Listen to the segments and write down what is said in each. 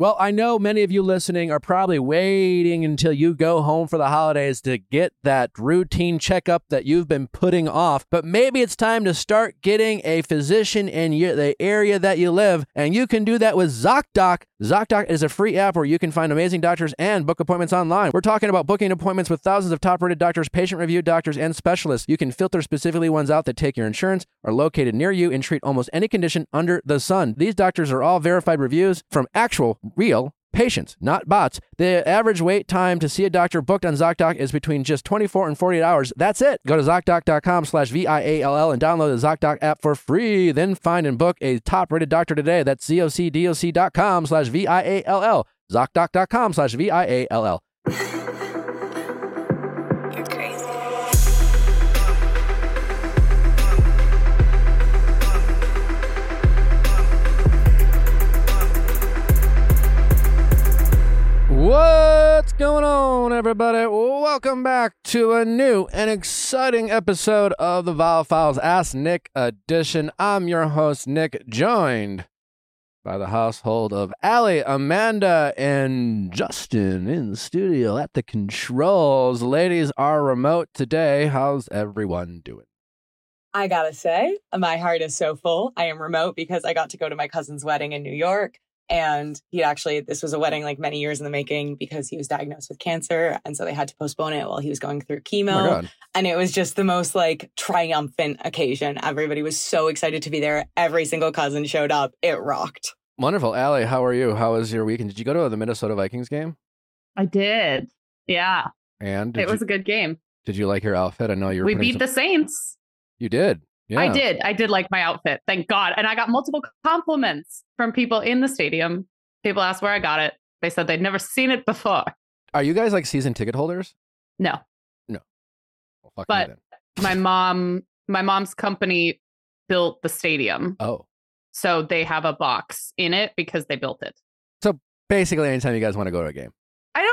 Well, I know many of you listening are probably waiting until you go home for the holidays to get that routine checkup that you've been putting off, but maybe it's time to start getting a physician in your, the area that you live, and you can do that with ZocDoc. ZocDoc is a free app where you can find amazing doctors and book appointments online. We're talking about booking appointments with thousands of top rated doctors, patient reviewed doctors, and specialists. You can filter specifically ones out that take your insurance, are located near you, and treat almost any condition under the sun. These doctors are all verified reviews from actual real patients, not bots. The average wait time to see a doctor booked on ZocDoc is between just 24 and 48 hours. That's it. Go to ZocDoc.com slash V-I-A-L-L and download the ZocDoc app for free. Then find and book a top-rated doctor today. That's ZocDoc.com slash V-I-A-L-L. ZocDoc.com slash V-I-A-L-L. What's going on, everybody? Welcome back to a new and exciting episode of the Viall Files Ask Nick edition. I'm your host, Nick, joined by the household of Allie, Amanda, and Justin in the studio at the controls. Ladies are remote today. How's everyone doing? I gotta say, my heart is so full. I am remote because I got to go to my cousin's wedding in New York. And he actually, this was a wedding like many years in the making because he was diagnosed with cancer. And so they had to postpone it while he was going through Oh chemo. my God. And it was just the most like triumphant occasion. Everybody was so excited to be there. Every single cousin showed up. It rocked. Wonderful. Allie, how are you? How was your weekend? Did you go to the Minnesota Vikings game? I did. Yeah. And did, it was you, a good game. did you like your outfit? I know you were We beat some- the Saints. You did. Yeah. I did. I did like my outfit. Thank God. And I got multiple compliments from people in the stadium. People asked where I got it. They said they'd never seen it before. Are you guys like season ticket holders? No. Well, fuck But-. My mom, my mom's company built the stadium. Oh. So they have a box in it because they built it. So basically, anytime you guys want to go to a game.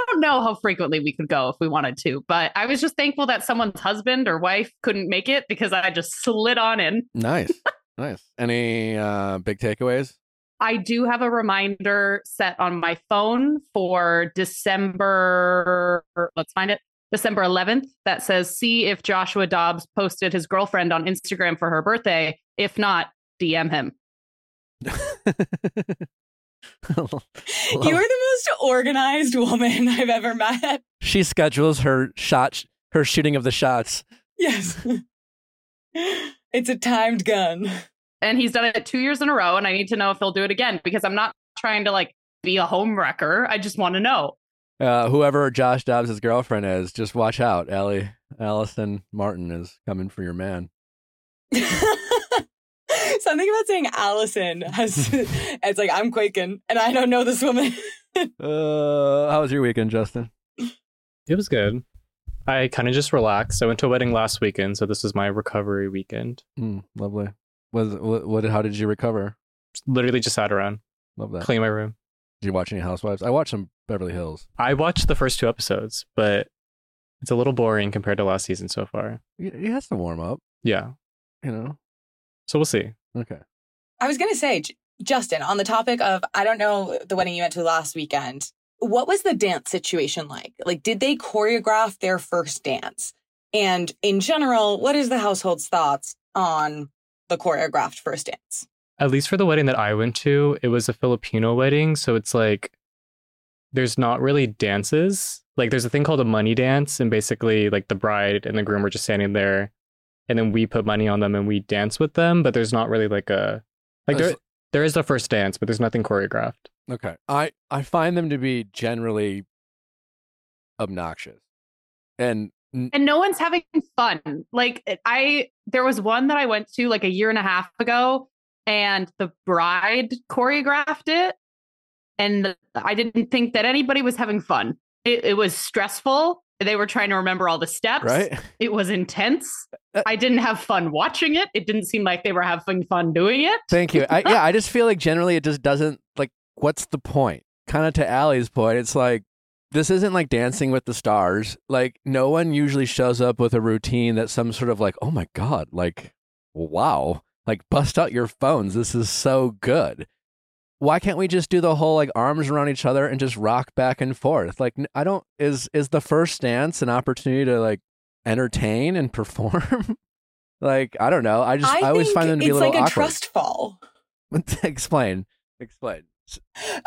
I don't know how frequently we could go if we wanted to, but I was just thankful that someone's husband or wife couldn't make it because I just slid on in. Nice. nice. Any uh, big takeaways? I do have a reminder set on my phone for December, let's find it, December 11th that says, see if Joshua Dobbs posted his girlfriend on Instagram for her birthday. If not, DM him. You are the most organized woman I've ever met. she schedules her shot, her shooting of the shots. Yes. it's a timed gun. And he's done it two years in a row. And I need to know if he'll do it again because I'm not trying to like be a home wrecker. I just want to know. Uh, whoever Josh Dobbs' girlfriend is, just watch out. Allie, Allison Martin is coming for your man. Something about saying Allison has it's like I'm quaking and I don't know this woman. Uh, how was your weekend, Justin? It was good. I kind of just relaxed. I went to a wedding last weekend, so this is my recovery weekend. Mm, lovely. Was what, what? How did you recover? Literally just sat around, Love that. clean my room. Did you watch any Housewives? I watched some Beverly Hills. I watched the first two episodes, but it's a little boring compared to last season so far. He he has to warm up, Yeah, you know. so we'll see. Okay. I was gonna say, J- Justin, on the topic of I don't know the wedding you went to last weekend. What was the dance situation like? Like, did they choreograph their first dance? And in general, what is the household's thoughts on the choreographed first dance? At least for the wedding that I went to, it was a Filipino wedding, so it's like there's not really dances. Like there's a thing called a money dance, and basically like the bride and the groom are just standing there, and then we put money on them and we dance with them. But there's not really like a like there there is a first dance, but there's nothing choreographed. Okay. I I find them to be generally obnoxious, and and no one's having fun. Like I, there was one that I went to like a year and a half ago, and the bride choreographed it, and I didn't think that anybody was having fun. It, it was stressful. They were trying to remember all the steps. right. It was intense. Uh, I didn't have fun watching it. It didn't seem like they were having fun doing it. Thank you. I, yeah, I just feel like generally it just doesn't like. What's the point? Kind of to Allie's point, it's like this isn't like Dancing with the Stars. Like no one usually shows up with a routine that's some sort of like, oh my god, like wow, like bust out your phones. This is so good. Why can't we just do the whole like arms around each other and just rock back and forth? Like I don't is is the first dance an opportunity to like entertain and perform? like I don't know. I just I, I always find them to be a little like a awkward. trust fall. explain. Explain.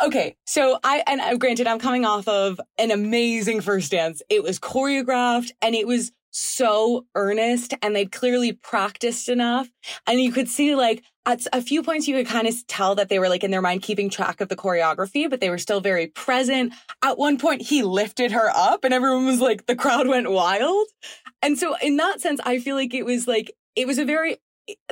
Okay, so I and uh, granted, I'm coming off of an amazing first dance. It was choreographed and it was so earnest, and they'd clearly practiced enough. And you could see, like, at a few points, you could kind of tell that they were like in their mind keeping track of the choreography, but they were still very present. At one point, he lifted her up, and everyone was like, the crowd went wild. And so, in that sense, I feel like it was like it was a very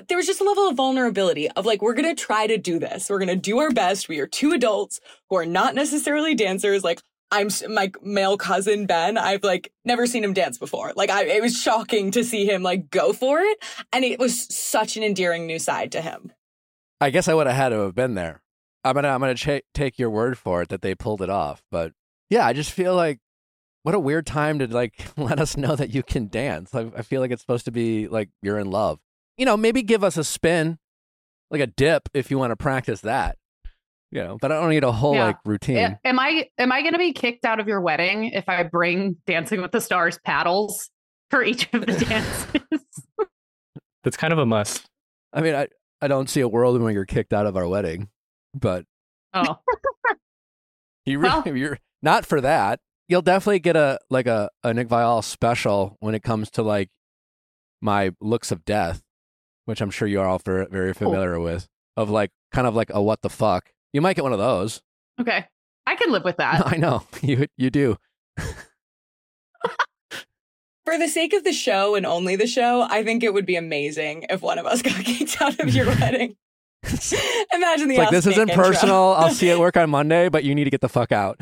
there was just a level of vulnerability of like, we're to try to do this. We're to do our best. We are two adults who are not necessarily dancers. Like, I'm my male cousin Ben. I've like never seen him dance before. Like, I, it was shocking to see him like go for it. And it was such an endearing new side to him. I guess I would have had to have been there. I'm gonna I'm gonna ch- take your word for it that they pulled it off. But yeah, I just feel like what a weird time to like let us know that you can dance. I, I feel like it's supposed to be like you're in love you know, maybe give us a spin, like a dip, if you want to practice that. You know, but I don't need a whole Yeah. like routine. Am I am I going to be kicked out of your wedding if I bring Dancing with the Stars paddles for each of the dances? That's kind of a must. I mean, I I don't see a world when you're kicked out of our wedding, but oh, you really, Well- you're not for that. You'll definitely get a like a, a Nick Viall special when it comes to like my looks of death, which I'm sure you are all ver- very familiar with. Of like kind of like a what the fuck. You might get one of those. okay. I can live with that. I know you you do. For the sake of the show and only the show, I think it would be amazing if one of us got kicked out of your wedding. Imagine the It's like this isn't intro. personal. I'll see you at work on Monday, but you need to get the fuck out.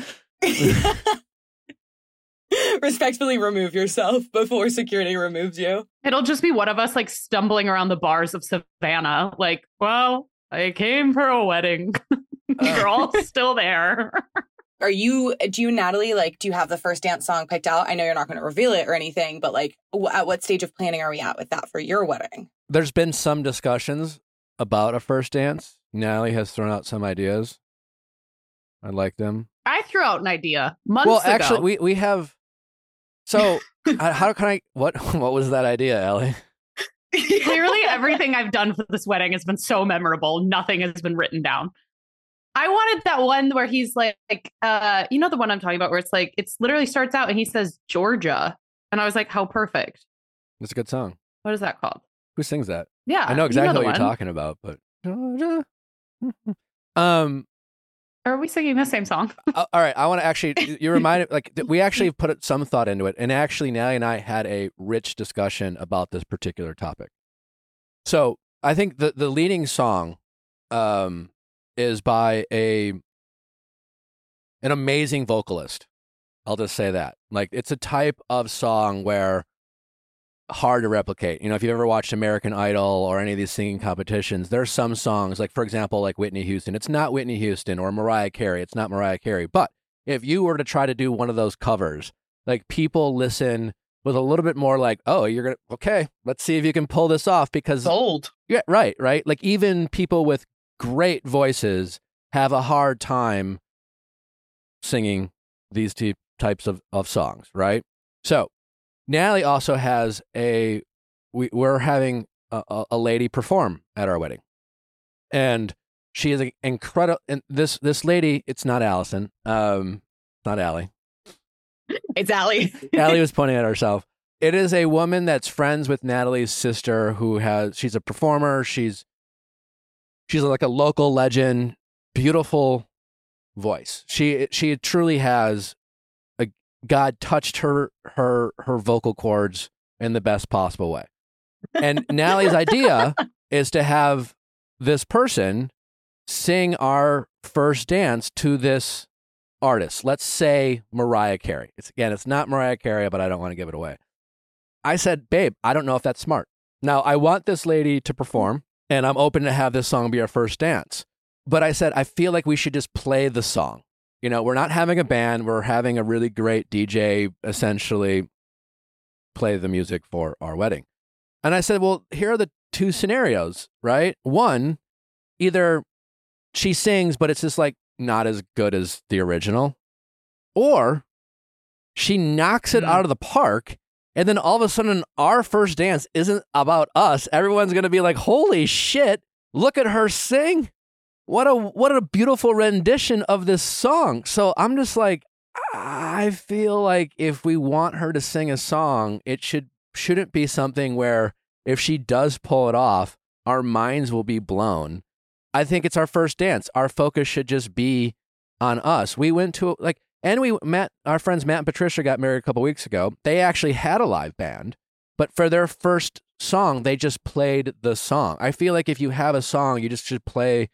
Respectfully remove yourself before security removes you. It'll just be one of us like stumbling around the bars of Savannah, like, well, I came for a wedding. You're all still there. Are you, do you, Natalie, like, do you have the first dance song picked out? I know you're not going to reveal it or anything, but like, w- at what stage of planning are we at with that for your wedding? There's been some discussions about a first dance. Natalie has thrown out some ideas. I like them. I threw out an idea months well, ago. actually, we we have. So, uh, how can I? What what was that idea, Ellie? Clearly, everything I've done for this wedding has been so memorable. Nothing has been written down. I wanted that one where he's like, like uh, you know, the one I'm talking about, where it's like, it's literally starts out and he says Georgia, and I was like, how perfect. It's a good song. What is that called? Who sings that? Yeah, I know exactly the what you're talking about, but um, Are we singing the same song? uh, all right. I want to actually. You reminded like we actually put some thought into it, and actually, Natalie and I had a rich discussion about this particular topic. So I think the the leading song, um, is by a an amazing vocalist. I'll just say that. Like it's a type of song where hard to replicate. You know, if you've ever watched American Idol or any of these singing competitions, there's some songs, like for example, like Whitney Houston. It's not Whitney Houston or Mariah Carey. It's not Mariah Carey. But if you were to try to do one of those covers, like people listen with a little bit more like, oh, you're gonna okay, let's see if you can pull this off because Sold. yeah, right, right. Like even people with great voices have a hard time singing these two types of, of songs, right? So Natalie also has a we, we're having a, a, a lady perform at our wedding. And she is an incredible and this this lady, it's not Allison, um, not Allie. It's Allie. Allie was pointing at herself. It is a woman that's friends with Natalie's sister who has she's a performer. She's she's like a local legend, beautiful voice. She she truly has a God touched her her her vocal cords in the best possible way. And Natalie's idea is to have this person sing our first dance to this artist. Let's say Mariah Carey. It's again, it's not Mariah Carey, but I don't want to give it away. I said, babe, I don't know if that's smart. Now I want this lady to perform, and I'm open to have this song be our first dance. But I said, I feel like we should just play the song. You know, we're not having a band, we're having a really great DJ essentially play the music for our wedding. And I said, well, here are the two scenarios, right? One, either she sings, but it's just like not as good as the original. Or she knocks it Mm. out of the park, and then all of a sudden, our first dance isn't about us. Everyone's gonna be like, "Holy shit! Look at her sing! What a what a beautiful rendition of this song." So I'm just like, I feel like if we want her to sing a song, it should shouldn't be something where if she does pull it off, our minds will be blown. I think it's our first dance. Our focus should just be on us. We went to like and we met our friends Matt and Patricia got married a couple weeks ago. They actually had a live band, but for their first song, they just played the song. I feel like if you have a song, you just should play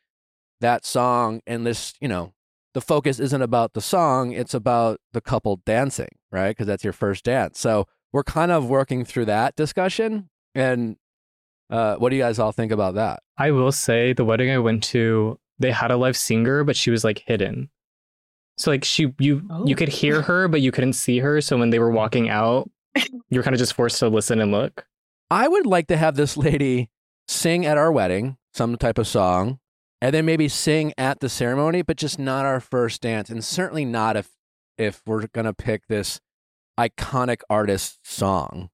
that song and this, you know, the focus isn't about the song, it's about the couple dancing, right? Because that's your first dance. So we're kind of working through that discussion. And uh, what do you guys all think about that? I will say the wedding I went to, they had a live singer, but she was like hidden. So like she you Oh. you could hear oh. her, but you couldn't see her. So when they were walking out, you were kind of just forced to listen and look. I would like to have this lady sing at our wedding, some type of song, and then maybe sing at the ceremony, but just not our first dance, and certainly not if if we're gonna pick this iconic artist song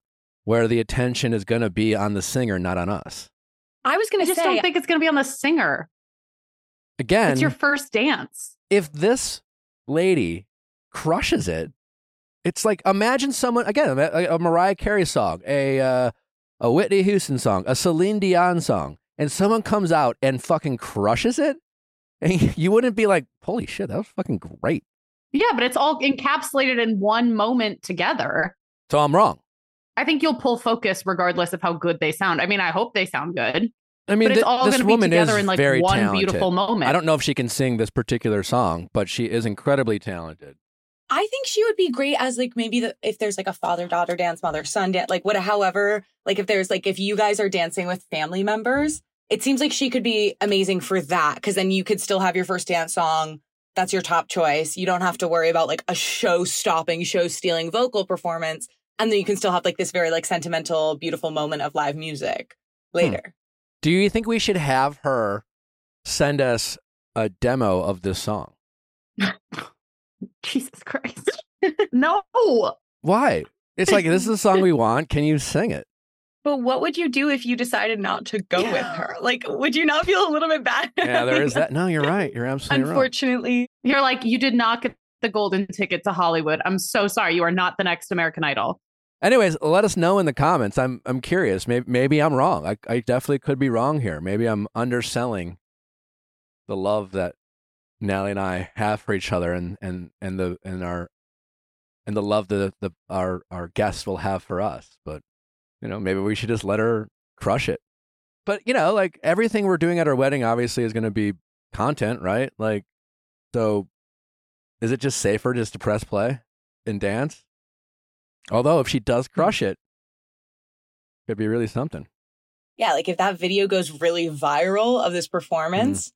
where the attention is gonna be on the singer, not on us. I was going to just say, don't think it's going to be on the singer. Again, It's your first dance. if this lady crushes it, it's like imagine someone again a, a Mariah Carey song, a uh, a Whitney Houston song, a Celine Dion song, and someone comes out and fucking crushes it, and you wouldn't be like, "Holy shit, that was fucking great." Yeah, but it's all encapsulated in one moment together. So I'm wrong. I think you'll pull focus regardless of how good they sound. I mean, I hope they sound good, I mean, but it's thi- all this going to be woman is together in like very one talented. beautiful moment. I don't know if she can sing this particular song, but she is incredibly talented. I think she would be great as like maybe the, if there's like a father daughter dance, mother son dance, like what, however, like if there's like if you guys are dancing with family members, it seems like she could be amazing for that because then you could still have your first dance song. That's your top choice. You don't have to worry about like a show stopping, show stealing vocal performance. And then you can still have like this very like sentimental, beautiful moment of live music hmm. later. Do you think we should have her send us a demo of this song? Jesus Christ. no. Why? It's like this is the song we want. Can you sing it? But what would you do if you decided not to go with her? Like, would you not feel a little bit bad? Yeah, there is that. No, you're right. You're absolutely right. Unfortunately, You're like, you did not get the golden ticket to Hollywood. I'm so sorry. You are not the next American Idol. Anyways, let us know in the comments. I'm I'm curious. Maybe maybe I'm wrong. I I definitely could be wrong here. Maybe I'm underselling the love that Nally and I have for each other, and and and the and our and the love that the our our guests will have for us. But you know, maybe we should just let her crush it. But you know, like everything we're doing at our wedding, obviously, is going to be content, right? Like, so is it just safer just to press play and dance? Although if she does crush it, it'd be really something. Yeah, like if that video goes really viral of this performance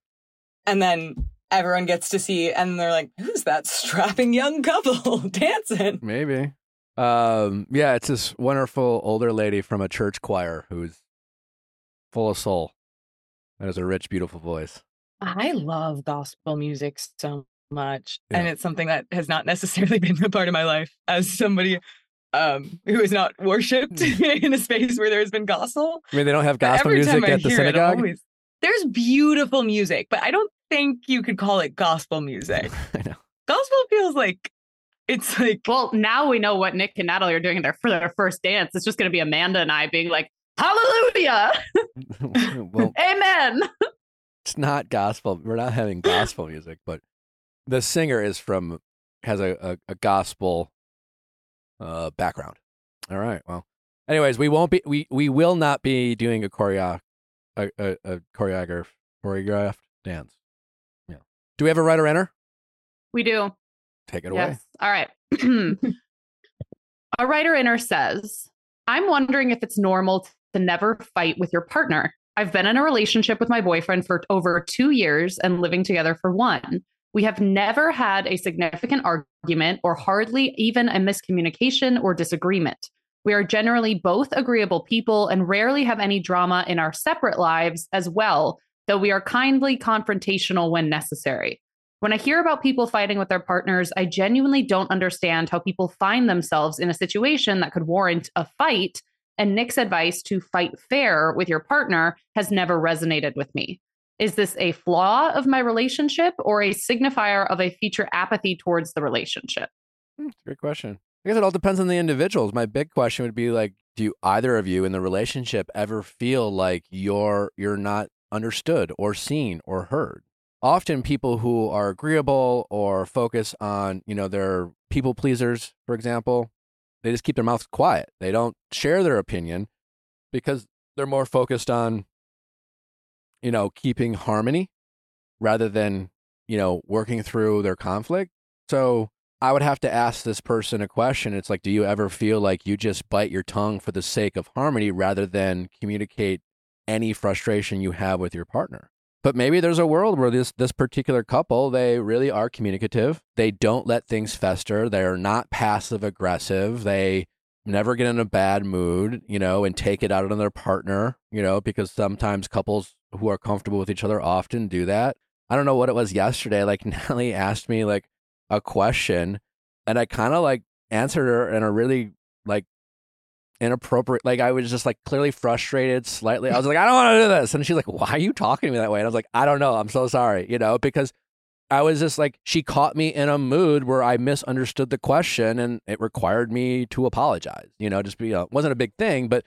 and then everyone gets to see and they're like, who's that strapping young couple dancing? Maybe. Um, yeah, it's this wonderful older lady from a church choir who's full of soul and has a rich, beautiful voice. I love gospel music so much. And it's something that has not necessarily been a part of my life as somebody um, who has not worshipped in a space where there's been gospel. I mean, they don't have But gospel every music time I at the hear it, synagogue. always- there's beautiful music, but I don't think you could call it gospel music. I know. Gospel feels like it's like Well, now we know what Nick and Natalie are doing their, for their first dance. It's just going to be Amanda and I being like, Hallelujah! well, Amen! it's not gospel. We're not having gospel music, but the singer is from has a, a, a gospel uh, background. All right. Well, anyways, we won't be we we will not be doing a choreo a, a, a choreograph choreographed dance. Yeah. Do we have a writer enter? We do. Take it away. All right. A writer inner says, I'm wondering if it's normal to never fight with your partner. I've been in a relationship with my boyfriend for over two years and living together for one. We have never had a significant argument or hardly even a miscommunication or disagreement. We are generally both agreeable people and rarely have any drama in our separate lives as well, though we are kindly confrontational when necessary. When I hear about people fighting with their partners, I genuinely don't understand how people find themselves in a situation that could warrant a fight. And Nick's advice to fight fair with your partner has never resonated with me. Is this a flaw of my relationship or a signifier of a future apathy towards the relationship? Hmm, Great question. I guess it all depends on the individuals. My big question would be like, do either of you in the relationship ever feel like you're you're not understood or seen or heard? Often people who are agreeable or focus on, you know, their people pleasers, for example, they just keep their mouths quiet. They don't share their opinion because they're more focused on, you know, keeping harmony rather than, you know, working through their conflict. So I would have to ask this person a question. It's like, do you ever feel like you just bite your tongue for the sake of harmony rather than communicate any frustration you have with your partner? But maybe there's a world where this this particular couple, they really are communicative. They don't let things fester. They're not passive aggressive. They never get in a bad mood, you know, and take it out on their partner, you know, because sometimes couples who are comfortable with each other often do that. I don't know what it was yesterday. Like Natalie asked me like a question and I kind of like answered her in a really like inappropriate like I was just like clearly frustrated slightly. I was like, I don't want to do this. And she's like, Why are you talking to me that way? And I was like, I don't know. I'm so sorry, you know, because I was just like she caught me in a mood where I misunderstood the question and it required me to apologize. You know, just be it wasn't a big thing, but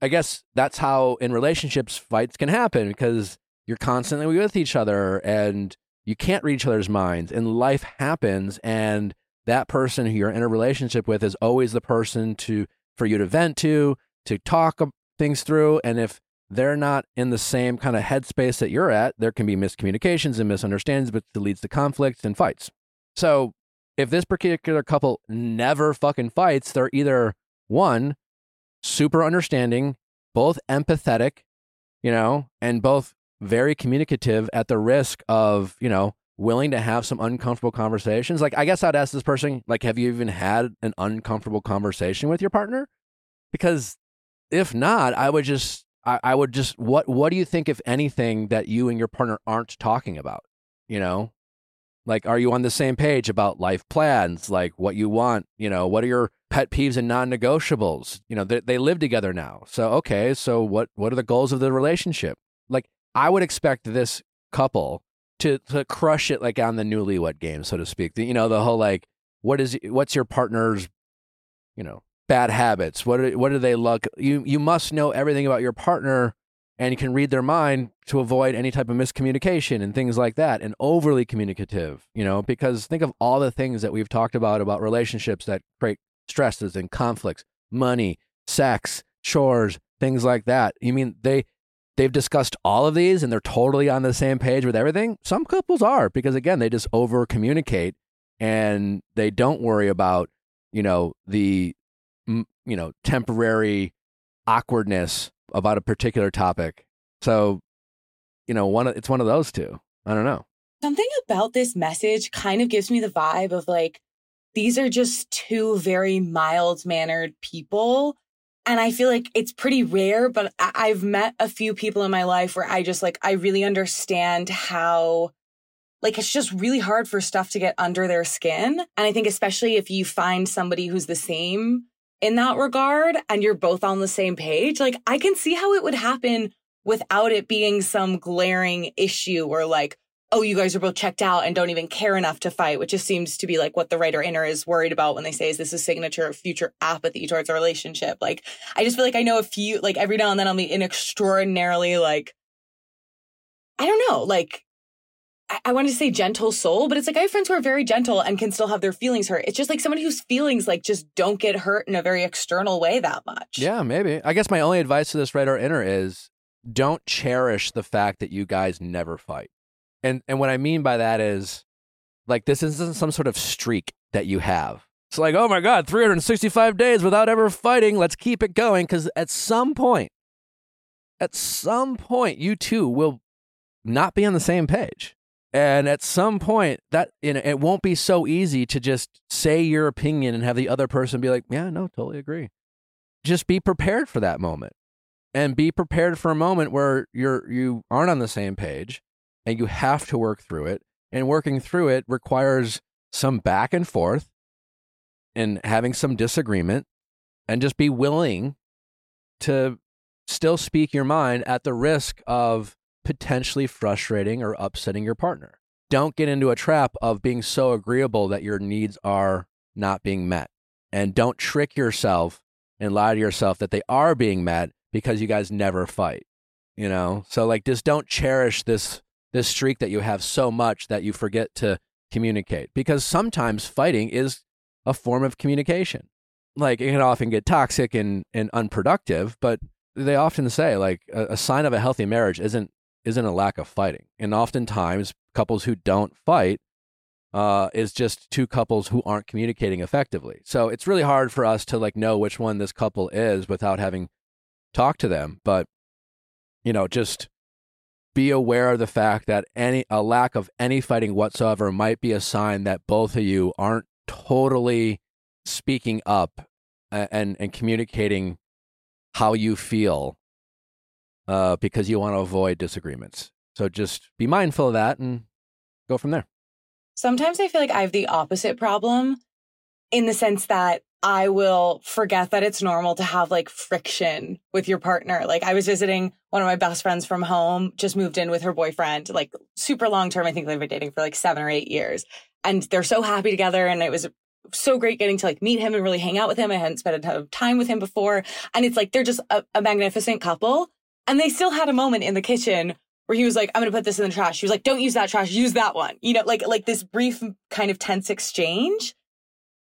I guess that's how in relationships fights can happen because you're constantly with each other and you can't read each other's minds and life happens and that person who you're in a relationship with is always the person to for you to vent to to talk things through and if they're not in the same kind of headspace that you're at there can be miscommunications and misunderstandings which leads to conflicts and fights. So if this particular couple never fucking fights they're either one super understanding both empathetic you know and both very communicative at the risk of, you know, willing to have some uncomfortable conversations. Like, I guess I'd ask this person, like, have you even had an uncomfortable conversation with your partner? Because if not, I would just, I, I would just, what, what do you think, if anything, that you and your partner aren't talking about? You know, like, are you on the same page about life plans? Like, what you want? You know, what are your pet peeves and non-negotiables? You know, they, they live together now. So, okay, so what, what are the goals of the relationship? Like, I would expect this couple to to crush it like on the newlywed game, so to speak. The, you know, the whole like, what is what's your partner's, you know, bad habits? What are, what do they look? You you must know everything about your partner, and you can read their mind to avoid any type of miscommunication and things like that. And overly communicative, you know, because think of all the things that we've talked about about relationships that create stresses and conflicts, money, sex, chores, things like that. You mean they they've discussed all of these and they're totally on the same page with everything. Some couples are because again, they just over communicate and they don't worry about, you know, the you know, temporary awkwardness about a particular topic. So, you know, one it's one of those two. I don't know. Something about this message kind of gives me the vibe of like these are just two very mild mannered people and I feel like it's pretty rare, but I- have met a few people in my life where I just like, I really understand how, like, it's just really hard for stuff to get under their skin. And I think, especially if you find somebody who's the same in that regard and you're both on the same page, like, I can see how it would happen without it being some glaring issue or like, oh, you guys are both checked out and don't even care enough to fight, which just seems to be like what the writer inner is worried about when they say, is this a signature of future apathy towards a relationship? Like, I just feel like I know a few, like every now and then I'll meet an extraordinarily, like, I don't know, like, I, wanted to say gentle soul, but it's like I have friends who are very gentle and can still have their feelings hurt. It's just like someone whose feelings like just don't get hurt in a very external way that much. Yeah, maybe. I guess my only advice to this writer inner is don't cherish the fact that you guys never fight and and what I mean by that is like this isn't some sort of streak that you have. It's like, oh my God, 365 days without ever fighting. Let's keep it going. Because at some point, at some point, you two will not be on the same page. And at some point, that you know, it won't be so easy to just say your opinion and have the other person be like, yeah, no, totally agree. Just be prepared for that moment and be prepared for a moment where you're you aren't on the same page and you have to work through it and working through it requires some back and forth and having some disagreement and just be willing to still speak your mind at the risk of potentially frustrating or upsetting your partner. Don't get into a trap of being so agreeable that your needs are not being met. And don't trick yourself and lie to yourself that they are being met because you guys never fight. You know? So like just don't cherish this this streak that you have so much that you forget to communicate because sometimes fighting is a form of communication. Like it can often get toxic and, and unproductive, but they often say like a, a sign of a healthy marriage isn't isn't a lack of fighting. And oftentimes couples who don't fight uh, is just two couples who aren't communicating effectively. So it's really hard for us to like know which one this couple is without having talked to them. But you know, just be aware of the fact that any a lack of any fighting whatsoever might be a sign that both of you aren't totally speaking up and and communicating how you feel uh, because you want to avoid disagreements. So just be mindful of that and go from there. Sometimes I feel like I have the opposite problem in the sense that I will forget that it's normal to have like friction with your partner. Like I was visiting one of my best friends from home, just moved in with her boyfriend, like super long term. I think they've been dating for like seven or eight years and they're so happy together. And it was so great getting to like meet him and really hang out with him. I hadn't spent a ton of time with him before. And it's like, they're just a, a magnificent couple. And they still had a moment in the kitchen where he was like, I'm going to put this in the trash. She was like, don't use that trash. Use that one. You know, like, like this brief kind of tense exchange.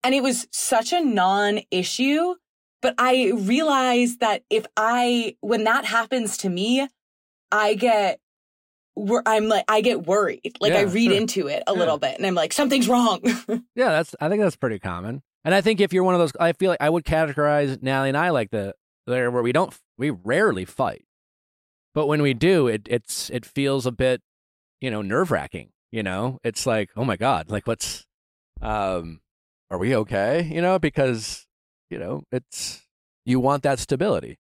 And it was such a non issue. But I realized that if I, when that happens to me, I get I'm like I get worried. Like Yeah, I read sure. into it a Yeah. little bit and I'm like something's wrong. Yeah, that's. I think that's pretty common. And I think if you're one of those, I feel like I would categorize Nally and I like the there where we don't, we rarely fight, but when we do, it it's it feels a bit, you know, nerve wracking. You know, it's like, oh my god, like what's, um, are we okay? You know, because you know it's you want that stability.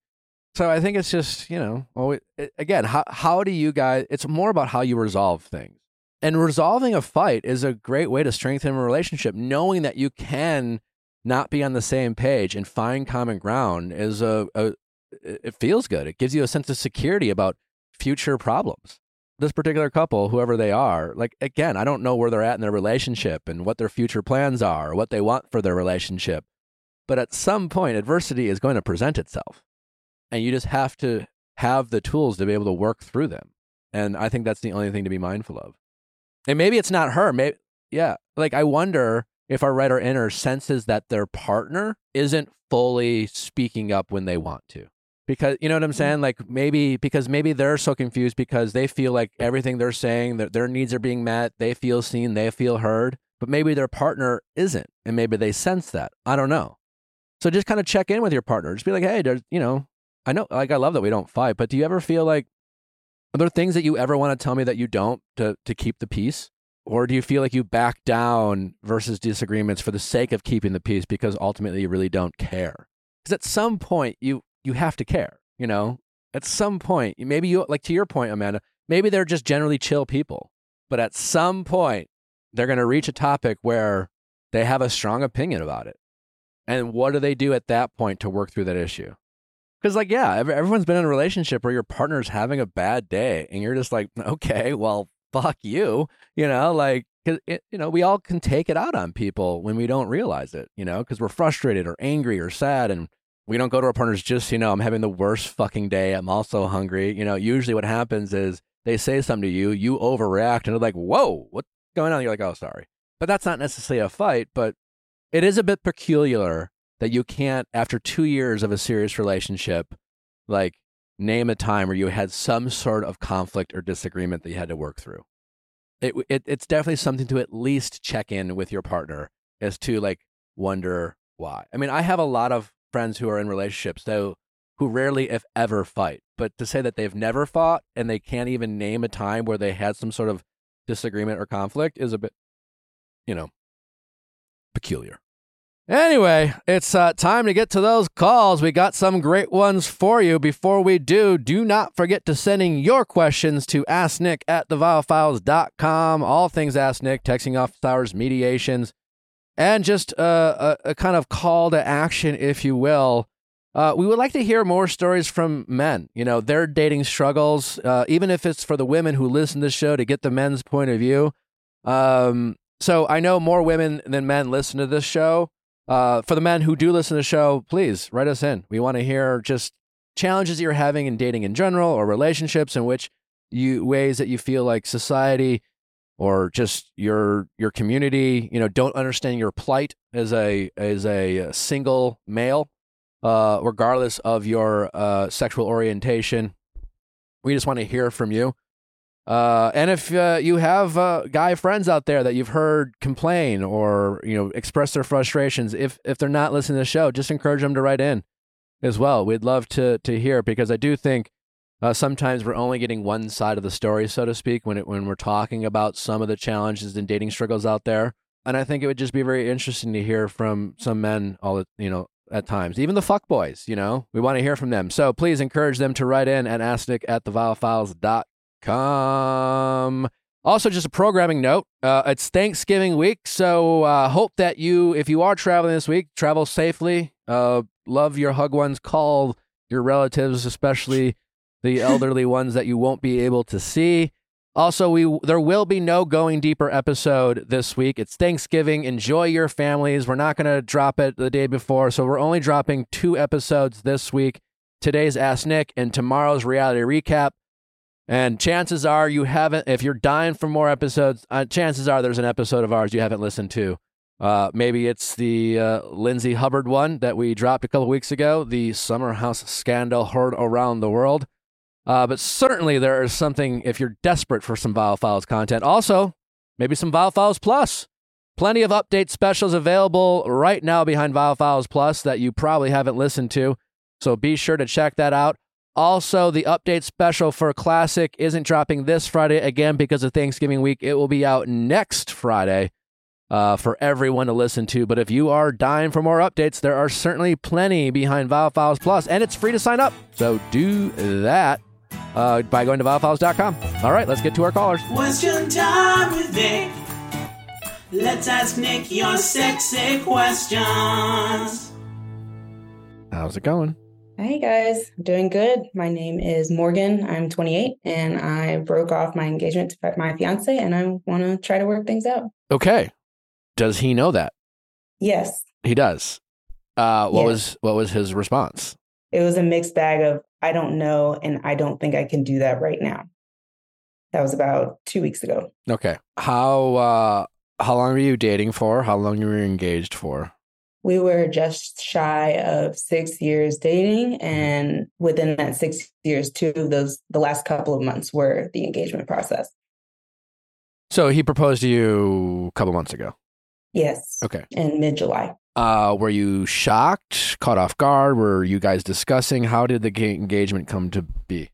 So I think it's just you know, always, it, again, how how do you guys? It's more about how you resolve things. And resolving a fight is a great way to strengthen a relationship. Knowing that you can not be on the same page and find common ground is a, a it feels good. It gives you a sense of security about future problems. This particular couple, whoever they are, like again, I don't know where they're at in their relationship and what their future plans are, or what they want for their relationship. But at some point, adversity is going to present itself. And you just have to have the tools to be able to work through them. And I think that's the only thing to be mindful of. And maybe it's not her. Maybe, yeah. Like, I wonder if our or inner senses that their partner isn't fully speaking up when they want to. Because, you know what I'm mm-hmm. saying? Like, maybe, because maybe they're so confused because they feel like everything they're saying, that their needs are being met, they feel seen, they feel heard, but maybe their partner isn't. And maybe they sense that. I don't know. So just kind of check in with your partner. Just be like, hey, there's, you know, I know, like, I love that we don't fight, but do you ever feel like, are there things that you ever want to tell me that you don't to, to keep the peace? Or do you feel like you back down versus disagreements for the sake of keeping the peace because ultimately you really don't care? Because at some point you you have to care, you know? At some point, maybe you like to your point, Amanda, maybe they're just generally chill people. But at some point, they're gonna reach a topic where they have a strong opinion about it. And what do they do at that point to work through that issue? Because, like, yeah, everyone's been in a relationship where your partner's having a bad day, and you're just like, okay, well, fuck you, you know, like, cause it, you know, we all can take it out on people when we don't realize it, you know, because we're frustrated or angry or sad, and we don't go to our partners just, you know, I'm having the worst fucking day. I'm also hungry. You know, usually what happens is they say something to you, you overreact, and they're like, whoa, what's going on? You're like, oh, sorry. But that's not necessarily a fight, but it is a bit peculiar that you can't, after two years of a serious relationship, like name a time where you had some sort of conflict or disagreement that you had to work through. It, it it's definitely something to at least check in with your partner as to like wonder why. I mean, I have a lot of friends who are in relationships though who rarely, if ever, fight. But to say that they've never fought and they can't even name a time where they had some sort of disagreement or conflict is a bit, you know, peculiar. Anyway, it's uh, time to get to those calls. We got some great ones for you. Before we do, do not forget to sending your questions to asknick at theviallfiles.com. All things Ask Nick, texting office hours, mediations, and just uh, a, a kind of call to action, if you will. Uh, we would like to hear more stories from men, you know, their dating struggles, uh, even if it's for the women who listen to the show to get the men's point of view. Um, so I know more women than men listen to this show. Uh, for the men who do listen to the show, please write us in. We want to hear just challenges you're having in dating in general or relationships in which you ways that you feel like society or just your your community, you know, don't understand your plight as a as a single male, uh, regardless of your uh, sexual orientation. We just want to hear from you. Uh, and if uh, you have uh, guy friends out there that you've heard complain or you know express their frustrations, if if they're not listening to the show, just encourage them to write in as well. We'd love to to hear because I do think uh, sometimes we're only getting one side of the story, so to speak, when it when we're talking about some of the challenges and dating struggles out there. And I think it would just be very interesting to hear from some men all you know at times, even the fuck boys. You know, we want to hear from them. So please encourage them to write in at asknick at com. Also, just a programming note uh, it's Thanksgiving week, so uh, hope that you, if you are traveling this week, travel safely. Uh, love your hug ones, call your relatives, especially the elderly ones that you won't be able to see. Also, we there will be no going deeper episode this week. It's Thanksgiving. Enjoy your families. We're not going to drop it the day before, so we're only dropping two episodes this week. Today's Ask Nick and tomorrow's reality recap. And chances are you haven't, if you're dying for more episodes, uh, chances are there's an episode of ours you haven't listened to. Uh, maybe it's the uh, Lindsay Hubbard one that we dropped a couple weeks ago, the Summer House scandal heard around the world. Uh, but certainly there is something if you're desperate for some Viall Files content. Also, maybe some Viall Files Plus. Plenty of update specials available right now behind Viall Files Plus that you probably haven't listened to. So be sure to check that out. Also, the update special for Classic isn't dropping this Friday again because of Thanksgiving week. It will be out next Friday uh, for everyone to listen to. But if you are dying for more updates, there are certainly plenty behind Viall Files Plus, and it's free to sign up. So do that uh, by going to viallfiles.com. All right, let's get to our callers. Question time with Nick. Let's ask Nick your sexy questions. How's it going? Hey guys, I'm doing good. My name is Morgan. I'm 28 and I broke off my engagement to my fiance and I want to try to work things out. Okay. Does he know that? Yes. He does. Uh, what Yes. was what was his response? It was a mixed bag of I don't know and I don't think I can do that right now. That was about 2 weeks ago. Okay. How uh, how long were you dating for? How long were you engaged for? We were just shy of 6 years dating and within that 6 years two of those the last couple of months were the engagement process. So he proposed to you a couple months ago. Yes. Okay. In mid-July. Uh, were you shocked, caught off guard? Were you guys discussing? How did the engagement come to be?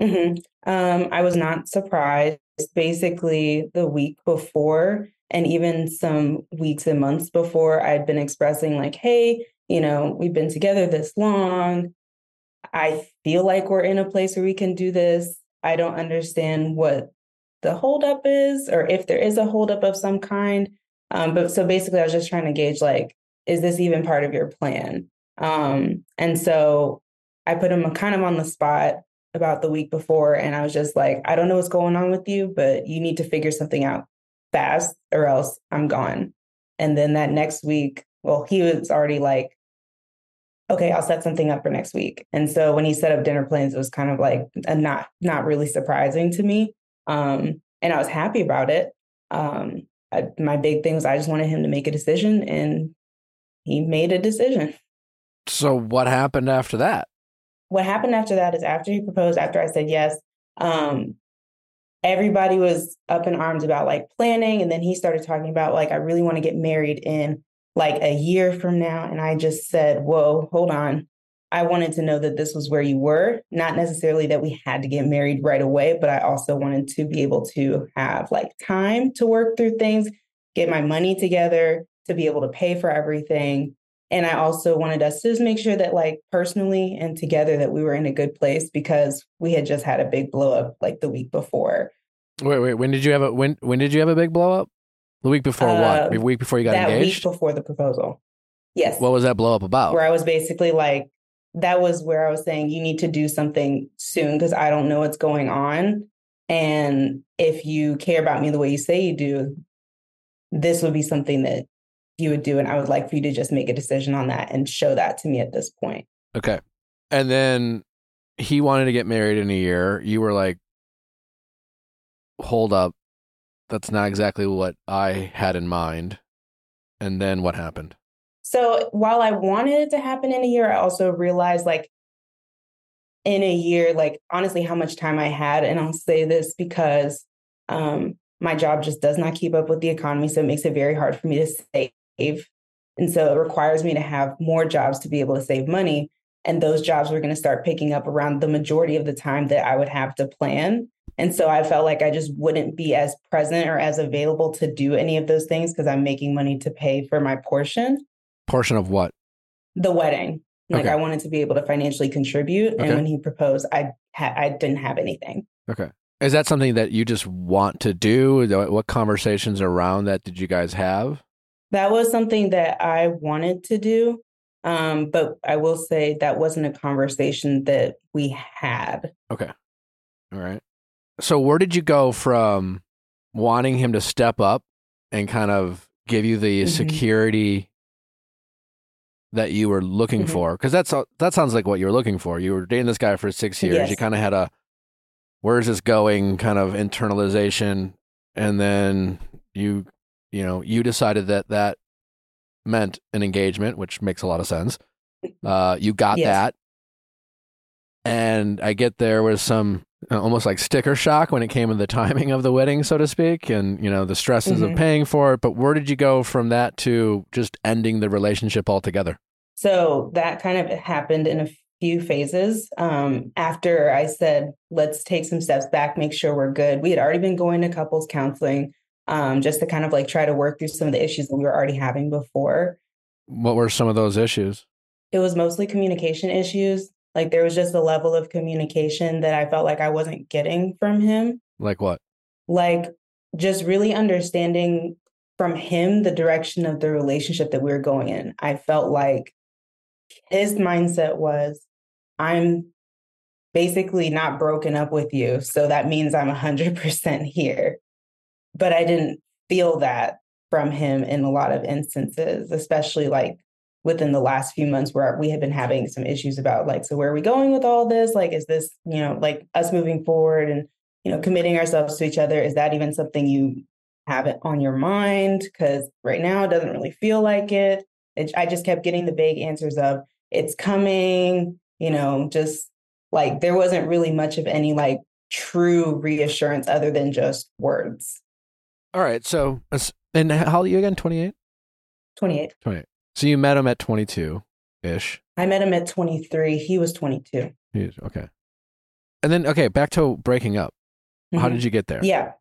hmm Um, I was not surprised. Basically, the week before, and even some weeks and months before, I'd been expressing, like, hey, you know, we've been together this long. I feel like we're in a place where we can do this. I don't understand what the holdup is, or if there is a holdup of some kind. Um, but so basically, I was just trying to gauge, like, is this even part of your plan? Um, and so I put him kind of on the spot about the week before and I was just like, I don't know what's going on with you, but you need to figure something out fast or else I'm gone. And then that next week, well, he was already like, okay, I'll set something up for next week. And so when he set up dinner plans, it was kind of like a not not really surprising to me. Um, and I was happy about it. Um, I, my big thing was I just wanted him to make a decision and he made a decision. So what happened after that? what happened after that is after he proposed, after I said yes, um, everybody was up in arms about like planning. And then he started talking about like, I really want to get married in like a year from now. And I just said, whoa, hold on. I wanted to know that this was where you were, not necessarily that we had to get married right away, but I also wanted to be able to have like time to work through things, get my money together, to be able to pay for everything. And I also wanted us to just make sure that, like, personally and together, that we were in a good place because we had just had a big blow up like the week before. Wait, wait. When did you have a when? When did you have a big blow up? The week before Uh, what? The week before you got that engaged. week before the proposal. Yes. What was that blow up about? where I was basically like, that was where I was saying, you need to do something soon because I don't know what's going on. And if you care about me the way you say you do, this would be something that you would do. And I would like for you to just make a decision on that and show that to me at this point. Okay. And then he wanted to get married in a year. You were like, hold up. That's not exactly what I had in mind. And then what happened? So while I wanted it to happen in a year, I also realized like in a year, like honestly, how much time I had. And I'll say this because um, my job just does not keep up with the economy. So it makes it very hard for me to save. And so it requires me to have more jobs to be able to save money. And those jobs were going to start picking up around the majority of the time that I would have to plan. And so I felt like I just wouldn't be as present or as available to do any of those things because I'm making money to pay for my portion Portion of what? the wedding. Like Okay. I wanted to be able to financially contribute, Okay. and when he proposed, I ha- I didn't have anything. Okay. Is that something that you just want to do? What conversations around that did you guys have? That was something that I wanted to do, um, but I will say that wasn't a conversation that we had. Okay. All right. So where did you go from wanting him to step up and kind of give you the Mhm. security that you were looking Mhm. for? Because that's that sounds like what you were looking for. You were dating this guy for six years. You kind of had a where's this going kind of internalization, and then you you know you decided that that meant an engagement, which makes a lot of sense. Uh, you got Yes. that, and I get there was some uh, almost like sticker shock when it came to the timing of the wedding, so to speak, and you know the stresses of Mhm. paying for it. But where did you go from that to just ending the relationship altogether? So that kind of happened in a few phases. Um, after I said, let's take some steps back, make sure we're good. We had already been going to couples counseling um, just to kind of like try to work through some of the issues that we were already having before. What were some of those issues? It was mostly communication issues. Like there was just a level of communication that I felt like I wasn't getting from him. Like what? Like just really understanding from him the direction of the relationship that we were going in. I felt like his mindset was I'm basically not broken up with you. So that means I'm 100% here. But I didn't feel that from him in a lot of instances, especially like within the last few months where we had been having some issues about like, so where are we going with all this? Like, is this, you know, like us moving forward and, you know, committing ourselves to each other? Is that even something you have it on your mind? Because right now it doesn't really feel like it. it. I just kept getting the vague answers of it's coming, you know, just like there wasn't really much of any like true reassurance other than just words. All right. So, and how old are you again? 28? 28. 28. So you met him at 22 ish. I met him at 23. He was 22. Okay. And then, okay, back to breaking up. How Mhm. did you get there? Yeah.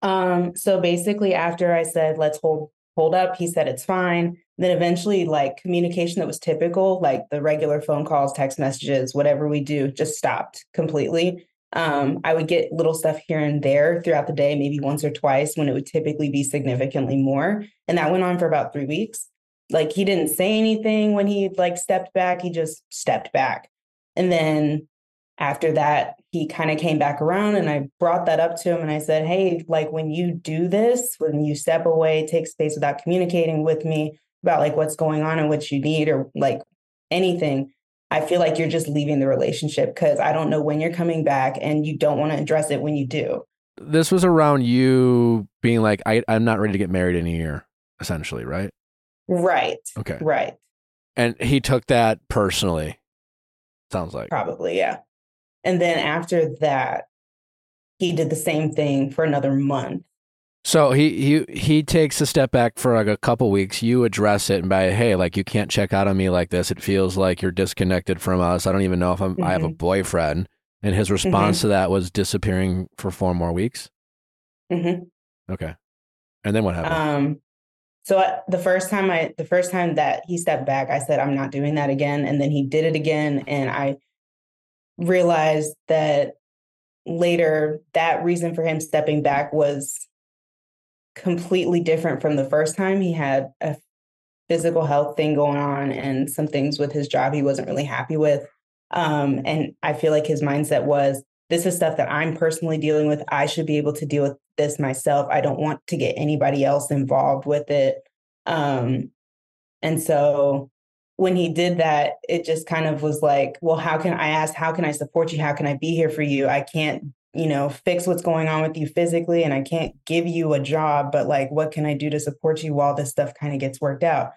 Um, so basically after I said let's hold hold up, he said it's fine. Then eventually like communication that was typical, like the regular phone calls, text messages, whatever we do, just stopped completely. Um, I would get little stuff here and there throughout the day, maybe once or twice when it would typically be significantly more. And that went on for about three weeks. Like he didn't say anything when he like stepped back, he just stepped back. And then after that, he kind of came back around and I brought that up to him and I said, Hey, like when you do this, when you step away, take space without communicating with me about like what's going on and what you need or like anything, I feel like you're just leaving the relationship because I don't know when you're coming back and you don't want to address it when you do. This was around you being like, I, I'm not ready to get married in a year, essentially, right? Right. Okay. Right. And he took that personally, sounds like. Probably. Yeah. And then after that, he did the same thing for another month. So he, he he takes a step back for like a couple weeks. You address it and by hey, like you can't check out on me like this. It feels like you're disconnected from us. I don't even know if I'm I have a boyfriend. And his response to that was disappearing for four more weeks. hmm Okay. And then what happened? Um, So I, the first time I, the first time that he stepped back, I said, I'm not doing that again. And then he did it again. And I realized that later that reason for him stepping back was completely different from the first time. He had a physical health thing going on and some things with his job he wasn't really happy with. Um, and I feel like his mindset was this is stuff that I'm personally dealing with. I should be able to deal with this myself. I don't want to get anybody else involved with it. Um, and so when he did that, it just kind of was like, well, how can I ask, how can I support you? How can I be here for you? I can't, you know, fix what's going on with you physically and I can't give you a job, but like, what can I do to support you while this stuff kind of gets worked out?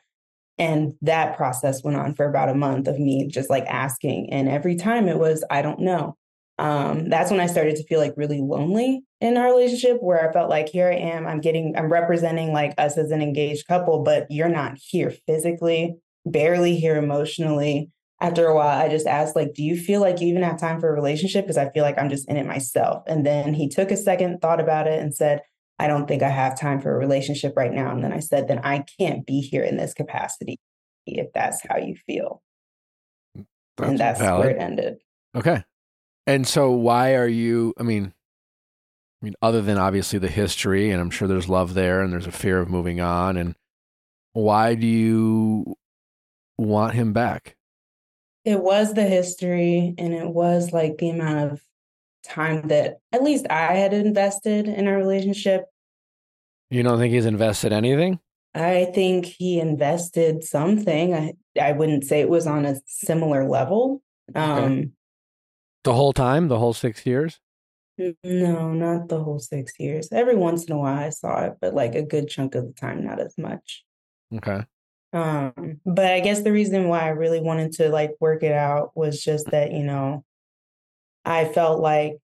And that process went on for about a month of me just like asking. And every time it was, I don't know um, that's when I started to feel like really lonely in our relationship, where I felt like here I am, I'm getting, I'm representing like us as an engaged couple, but you're not here physically, barely here emotionally. After a while, I just asked, like, do you feel like you even have time for a relationship? Because I feel like I'm just in it myself. And then he took a second, thought about it, and said, I don't think I have time for a relationship right now. And then I said, then I can't be here in this capacity if that's how you feel. That's and that's valid. where it ended. Okay. And so why are you I mean I mean other than obviously the history and I'm sure there's love there and there's a fear of moving on and why do you want him back? It was the history and it was like the amount of time that at least I had invested in our relationship. You don't think he's invested anything? I think he invested something. I I wouldn't say it was on a similar level. Um okay. The whole time, the whole six years? No, not the whole six years. Every once in a while I saw it, but like a good chunk of the time, not as much. Okay. Um, but I guess the reason why I really wanted to like work it out was just that, you know, I felt like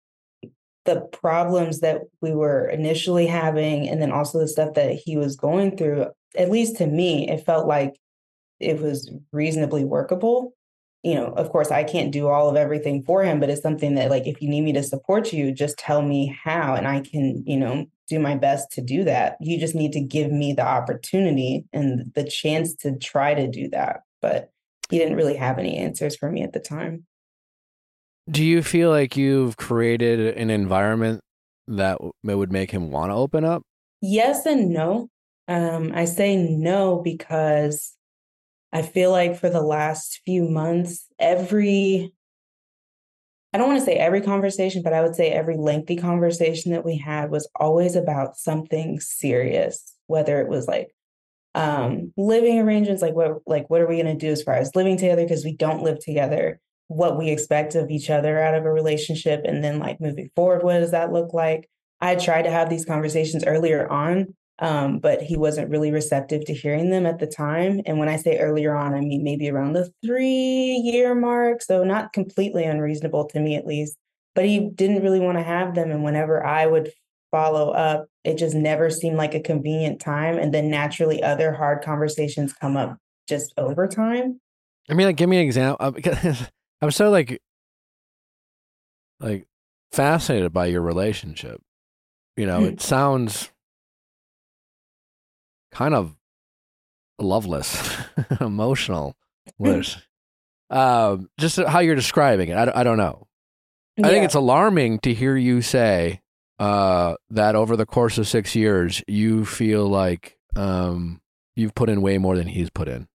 the problems that we were initially having and then also the stuff that he was going through, at least to me, it felt like it was reasonably workable you know, of course, I can't do all of everything for him, but it's something that, like, if you need me to support you, just tell me how, and I can, you know, do my best to do that. You just need to give me the opportunity and the chance to try to do that. But he didn't really have any answers for me at the time. Do you feel like you've created an environment that would make him want to open up? Yes and no. Um, I say no because I feel like for the last few months, every, I don't want to say every conversation, but I would say every lengthy conversation that we had was always about something serious, whether it was like, um, living arrangements, like what, like what are we going to do as far as living together because we don't live together, what we expect of each other out of a relationship, and then like moving forward, what does that look like? I tried to have these conversations earlier on, um, but he wasn't really receptive to hearing them at the time. And when I say earlier on, I mean maybe around the three year mark. So not completely unreasonable to me, at least. But he didn't really want to have them. And whenever I would follow up, it just never seemed like a convenient time. And then naturally, other hard conversations come up just over time. I mean, like, give me an example. I'm so like, like fascinated by your relationship. You know, it sounds kind of loveless, emotional. Um, just how you're describing it. I, I don't know. I think it's alarming to hear you say uh, that over the course of six years, you feel like um, you've put in way more than he's put in.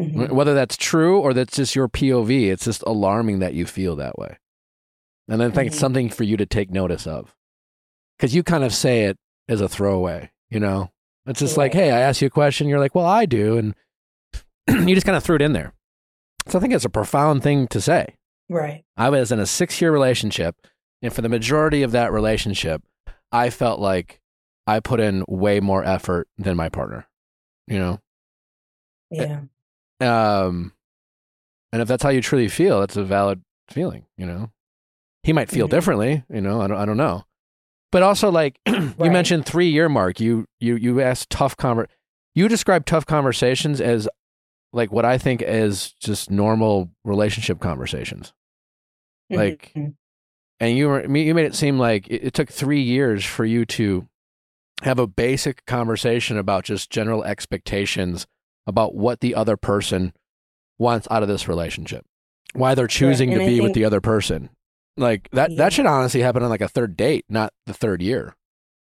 Mm-hmm. Whether that's true or that's just your POV, it's just alarming that you feel that way. And I think mm-hmm. it's something for you to take notice of. Because you kind of say it as a throwaway, you know? It's just like, hey, I ask you a question. You're like, well, I do. And you just kind of threw it in there. So I think it's a profound thing to say. Right. I was in a six year relationship. And for the majority of that relationship, I felt like I put in way more effort than my partner, you know? Yeah. Um, and if that's how you truly feel, that's a valid feeling, you know? He might feel mm-hmm. differently, you know, I don't, I don't know. But also, like right. you mentioned, three year mark. You you you asked tough conver. You describe tough conversations as like what I think is just normal relationship conversations. Mm-hmm. Like, and you were you made it seem like it, it took three years for you to have a basic conversation about just general expectations about what the other person wants out of this relationship, why they're choosing and to I be with the other person. Like that, Yeah. that should honestly happen on like a third date, not the third year.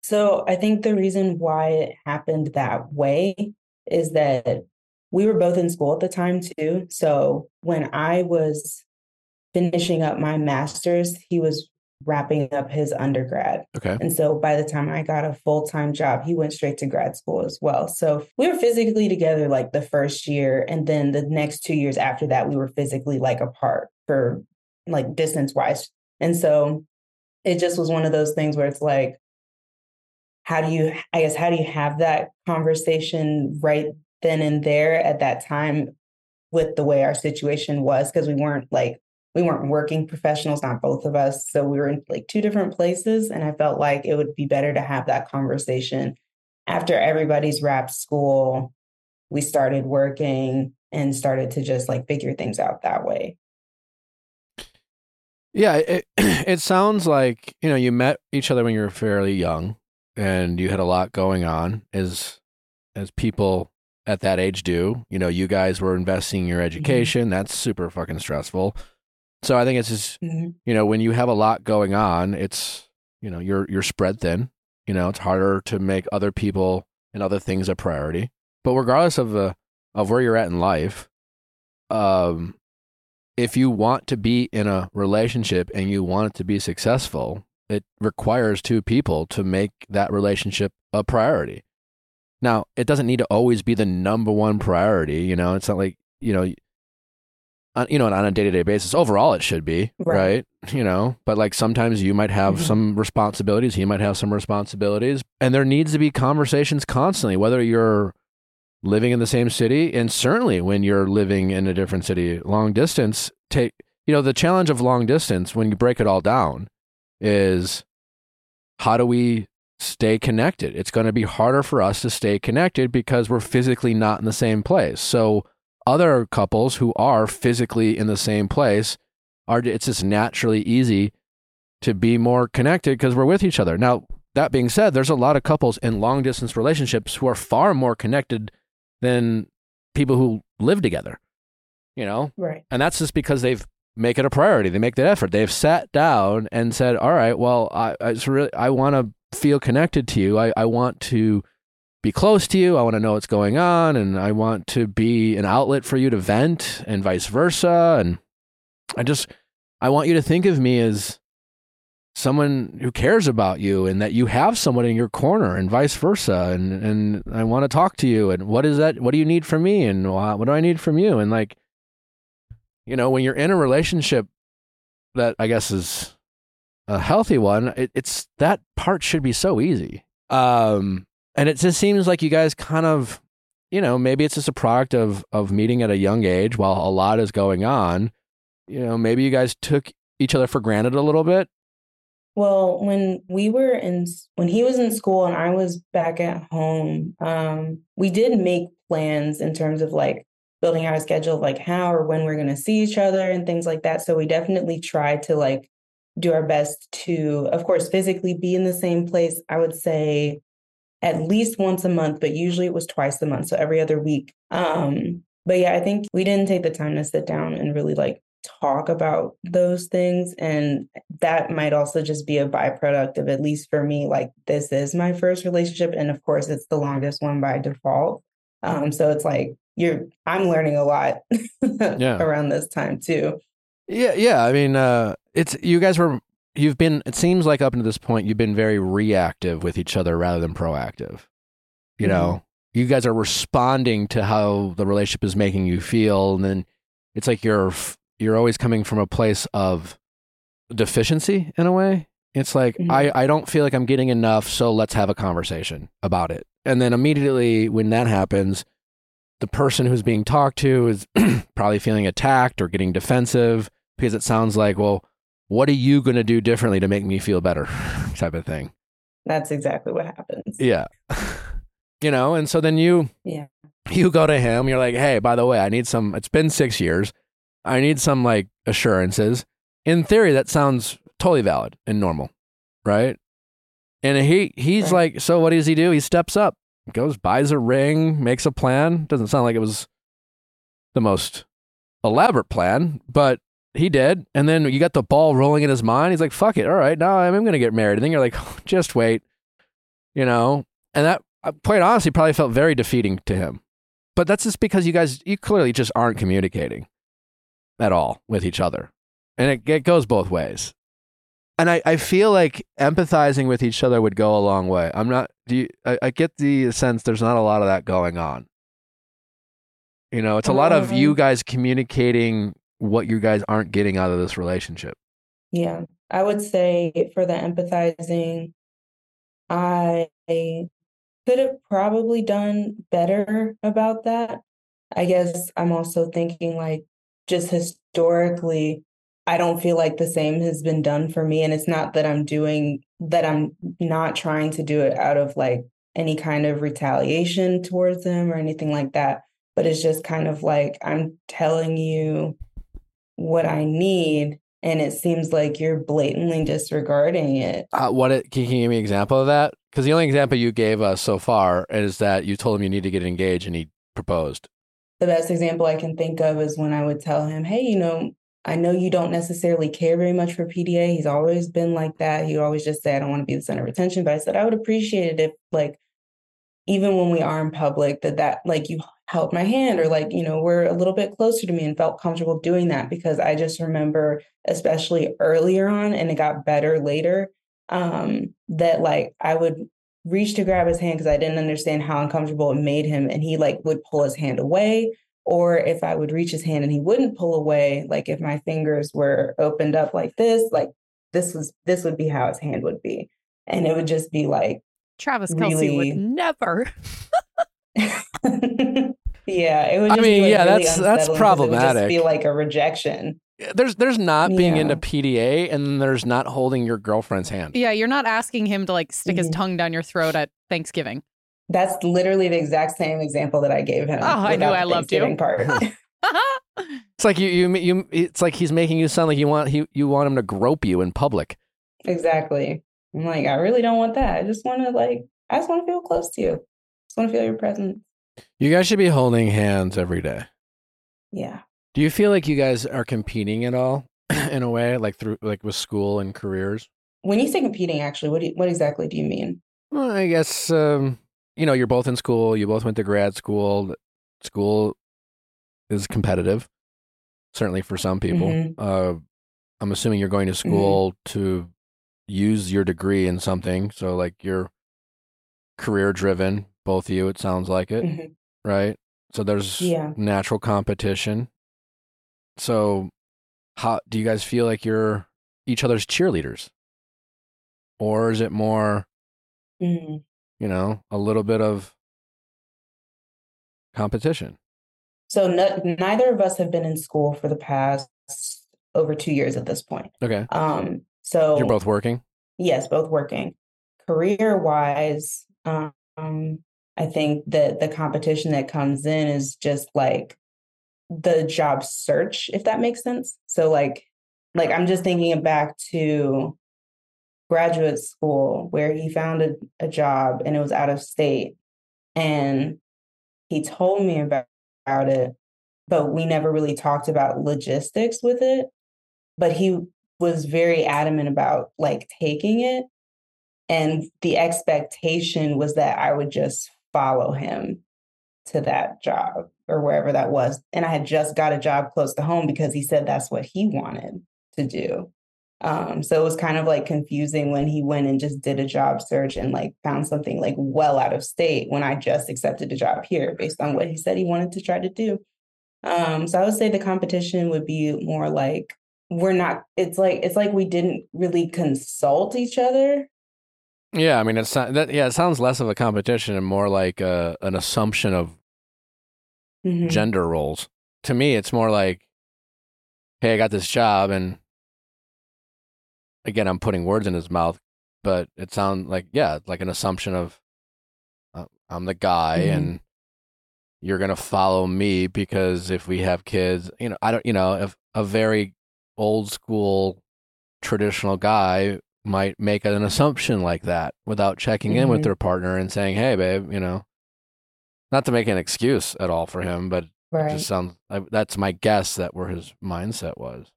So I think the reason why it happened that way is that we were both in school at the time too. So when I was finishing up my master's, he was wrapping up his undergrad. Okay. And so by the time I got a full time job, he went straight to grad school as well. So we were physically together like the first year. And then the next two years after that, we were physically like apart for like distance wise. And so it just was one of those things where it's like, how do you, I guess, how do you have that conversation right then and there at that time with the way our situation was? Because we weren't like, we weren't working professionals, not both of us. So we were in like two different places. And I felt like it would be better to have that conversation after everybody's wrapped school. We started working and started to just like figure things out that way. Yeah, it, it sounds like you know you met each other when you were fairly young, and you had a lot going on, as as people at that age do. You know, you guys were investing in your education. That's super fucking stressful. So I think it's just you know when you have a lot going on, it's you know you're you're spread thin. You know, it's harder to make other people and other things a priority. But regardless of the of where you're at in life, um, if you want to be in a relationship and you want it to be successful, it requires two people to make that relationship a priority. Now, it doesn't need to always be the number one priority. You know, it's not like, you know, on, you know, on a day to day basis, overall it should be, right. Right. You know, but like sometimes you might have Mhm. some responsibilities, he might have some responsibilities, and there needs to be conversations constantly, whether you're living in the same city and certainly when you're living in a different city long distance take you know the challenge of long distance when you break it all down is how do we stay connected? It's going to be harder for us to stay connected because we're physically not in the same place. So other couples who are physically in the same place are it's just naturally easy to be more connected because we're with each other. Now that being said there's a lot of couples in long distance relationships who are far more connected than people who live together you know? Right. and that's just because they've make it a priority. They make that effort. They've sat down and said all right well i i really i want to feel connected to you. I i want to be close to you. I want to know what's going on and i want to be an outlet for you to vent and vice versa. And i just i want you to think of me as someone who cares about you and that you have someone in your corner and vice versa. And and I want to talk to you and what is that what do you need from me and wha- what do I need from you? And like you know when you're in a relationship that I guess is a healthy one it, it's that part should be so easy. Um and it just seems like you guys kind of you know maybe it's just a product of of meeting at a young age while a lot is going on. You know maybe you guys took each other for granted a little bit Well, when we were in, when he was in school and I was back at home, um, we did make plans in terms of like building out a schedule of like how or when we're going to see each other and things like that. So we definitely tried to like do our best to, of course, physically be in the same place. I would say at least once a month, but usually it was twice a month, so every other week. Um, but yeah, I think we didn't take the time to sit down and really like talk about those things and that might also just be a byproduct of at least for me like this is my first relationship and of course it's the longest one by default um so it's like you're i'm learning a lot Yeah. around this time too Yeah, yeah. I mean, uh, it's you guys were you've been. It seems like up until this point, you've been very reactive with each other rather than proactive. You know, you guys are responding to how the relationship is making you feel, and then it's like you're f- you're always coming from a place of deficiency in a way. It's like Mhm. I I don't feel like I'm getting enough, so let's have a conversation about it. And then immediately when that happens, the person who's being talked to is probably feeling attacked or getting defensive because it sounds like, well, what are you going to do differently to make me feel better? type of thing. that's exactly what happens Yeah. you know, and so then you Yeah. you go to him, you're like, "Hey, by the way, I need some it's been 6 years. I need some like assurances." In theory, that sounds totally valid and normal, right? And he he's Right. like, so what does he do? He steps up, goes, buys a ring, makes a plan. Doesn't sound like it was the most elaborate plan, but he did. And then you got the ball rolling in his mind. He's like, fuck it. All right, now I'm going to get married. And then you're like, just wait, you know? And that, uh, quite honestly, probably felt very defeating to him. But that's just because you guys, you clearly just aren't communicating at all with each other. And it, it goes both ways. And I, I feel like empathizing with each other would go a long way. I'm not, do you, I, I get the sense there's not a lot of that going on. You know, it's a lot of you Um, guys communicating what you guys aren't getting out of this relationship. Yeah, I would say for the empathizing, I could have probably done better about that. I guess I'm also thinking like just historically, I don't feel like the same has been done for me. And it's not that I'm doing that I'm not trying to do it out of like any kind of retaliation towards them or anything like that. But it's just kind of like I'm telling you what I need and it seems like you're blatantly disregarding it. Uh, what it, can you give me an example of that? Because the only example you gave us so far is that you told him you need to get engaged and he proposed. The best example I can think of is when I would tell him, "Hey, you know, I know you don't necessarily care very much for PDA. He's always been like that. He always just say, I don't want to be the center of attention. But I said, I would appreciate it if, like, even when we are in public, that that like you held my hand or like, you know, we're a little bit closer to me and felt comfortable doing that because I just remember, especially earlier on, and it got better later, um, that like I would reach to grab his hand because I didn't understand how uncomfortable it made him. And he like would pull his hand away or if I would reach his hand and he wouldn't pull away, like if my fingers were opened up like this, like this was this would be how his hand would be. And it would just be like, Travis Kelce Really- would never. yeah, it would I mean, be like yeah, really that's- that's unsettling 'cause It would problematic. just feel like a rejection. There's there's not being Yeah. into PDA and there's not holding your girlfriend's hand. Yeah, you're not asking him to like stick his Mhm. tongue down your throat at Thanksgiving. That's literally the exact same example that I gave him. Oh, I knew without I loved you. Part. It's like you you you. It's like he's making you sound like you want he, you want him to grope you in public. exactly. I'm like, I really don't want that. I just want to like, I just want to feel close to you. just want to feel your presence. You guys should be holding hands every day. Yeah. Do you feel like you guys are competing at all in a way, like through like with school and careers? When you say competing, actually, what do you, what exactly do you mean? Well, I guess um, you know you're both in school. You both went to grad school. School is competitive, certainly for some people. Mhm. Uh, I'm assuming you're going to school to use your degree in something. So like you're career driven, both of you. It sounds like it, Mhm. right? So there's Yeah. natural competition. So, how do you guys feel like you're each other's cheerleaders, or is it more? Mhm. you know, a little bit of competition. So no, neither of us have been in school for the past over two years at this point. Okay. Um, so You're both working? yes, both working. Career wise, um, I think that the competition that comes in is just like the job search, if that makes sense. So like, like I'm just thinking back to graduate school where he found a, a job and it was out of state, and he told me about, about it, but we never really talked about logistics with it. But he was very adamant about like taking it. And the expectation was that I would just follow him to that job or wherever that was. And I had just got a job close to home because he said that's what he wanted to do. Um, so it was kind of like confusing when he went and just did a job search and like found something like well out of state when I just accepted a job here based on what he said he wanted to try to do. Um, so I would say the competition would be more like we're not it's like it's like we didn't really consult each other Yeah, I mean, it's that. Yeah, it sounds less of a competition and more like uh an assumption of Mhm. gender roles. To me, it's more like, hey, I got this job, and again, I'm putting words in his mouth, but it sounds like yeah, like an assumption of uh, I'm the guy, Mhm. and you're gonna follow me because if we have kids, you know, I don't, you know, if a very old school traditional guy might make an assumption like that without checking in with Mhm. their partner and saying, "Hey, babe, you know." Not to make an excuse at all for him, but Right. just sounds. That's my guess that where his mindset was.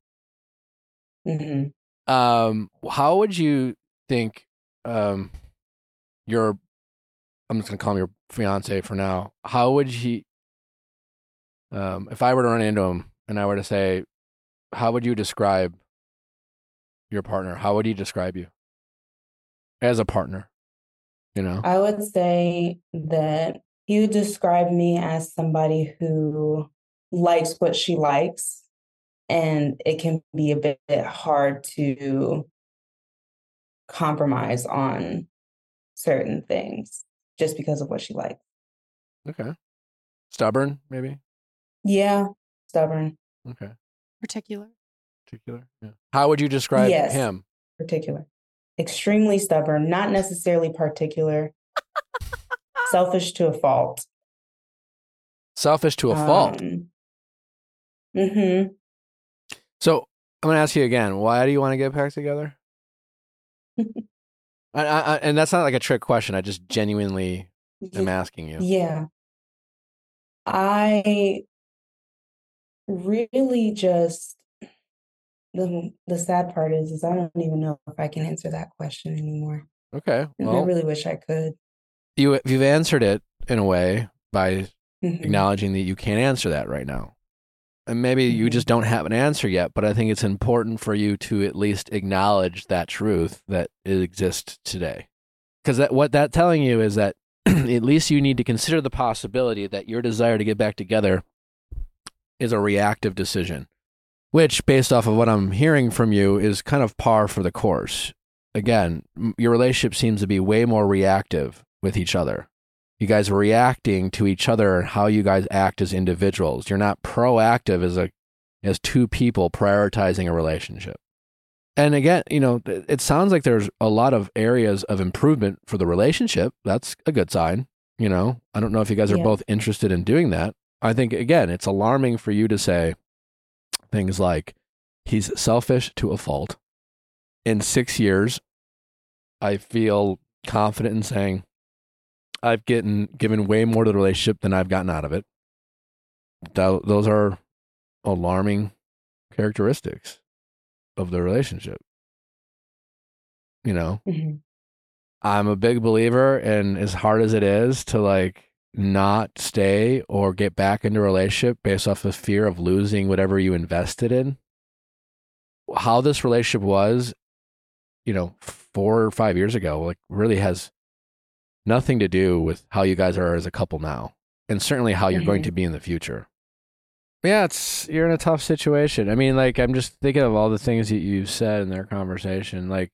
hmm Um, how would you think um your I'm just gonna call him your fiance for now. How would he um if I were to run into him and I were to say, how would you describe your partner? How would he describe you? As a partner. You know? I would say that he would describe me as somebody who likes what she likes, and it can be a bit hard to compromise on certain things just because of what she likes. Okay. Stubborn, maybe? Yeah, stubborn, Okay. Particular. Particular. Yeah. How would you describe Yes. him? particular, extremely stubborn, not necessarily particular, selfish to a fault. Selfish to a fault. Mm-hmm. So I'm gonna ask you again. Why do you want to get back together? I, I, and that's not like a trick question. I just genuinely am asking you. Yeah. I really just the the sad part is is I don't even know if I can answer that question anymore. Okay. And I really wish I could. You you've answered it in a way by Mhm. acknowledging that you can't answer that right now. And maybe you Mhm. just don't have an answer yet, but I think it's important for you to at least acknowledge that truth that it exists today. Because that, what that's telling you is that at least you need to consider the possibility that your desire to get back together is a reactive decision, which, based off of what I'm hearing from you, is kind of par for the course. Again, your relationship seems to be way more reactive with each other you guys are reacting to each other and how you guys act as individuals. You're not proactive as a as two people prioritizing a relationship. And again, you know, it sounds like there's a lot of areas of improvement for the relationship. That's a good sign. You know, I don't know if you guys are Yeah. both interested in doing that. I think again, it's alarming for you to say things like he's selfish to a fault. In 6 years, I feel confident in saying I've gotten given way more to the relationship than I've gotten out of it. Tho- those are alarming characteristics of the relationship. You know, Mhm. I'm a big believer in as hard as it is to like not stay or get back into a relationship based off of fear of losing whatever you invested in. How this relationship was, you know, four or five years ago, like really has nothing to do with how you guys are as a couple now, and certainly how you're going Mhm. to be in the future. Yeah, it's you're in a tough situation. I mean, like I'm just thinking of all the things that you've said in their conversation. Like,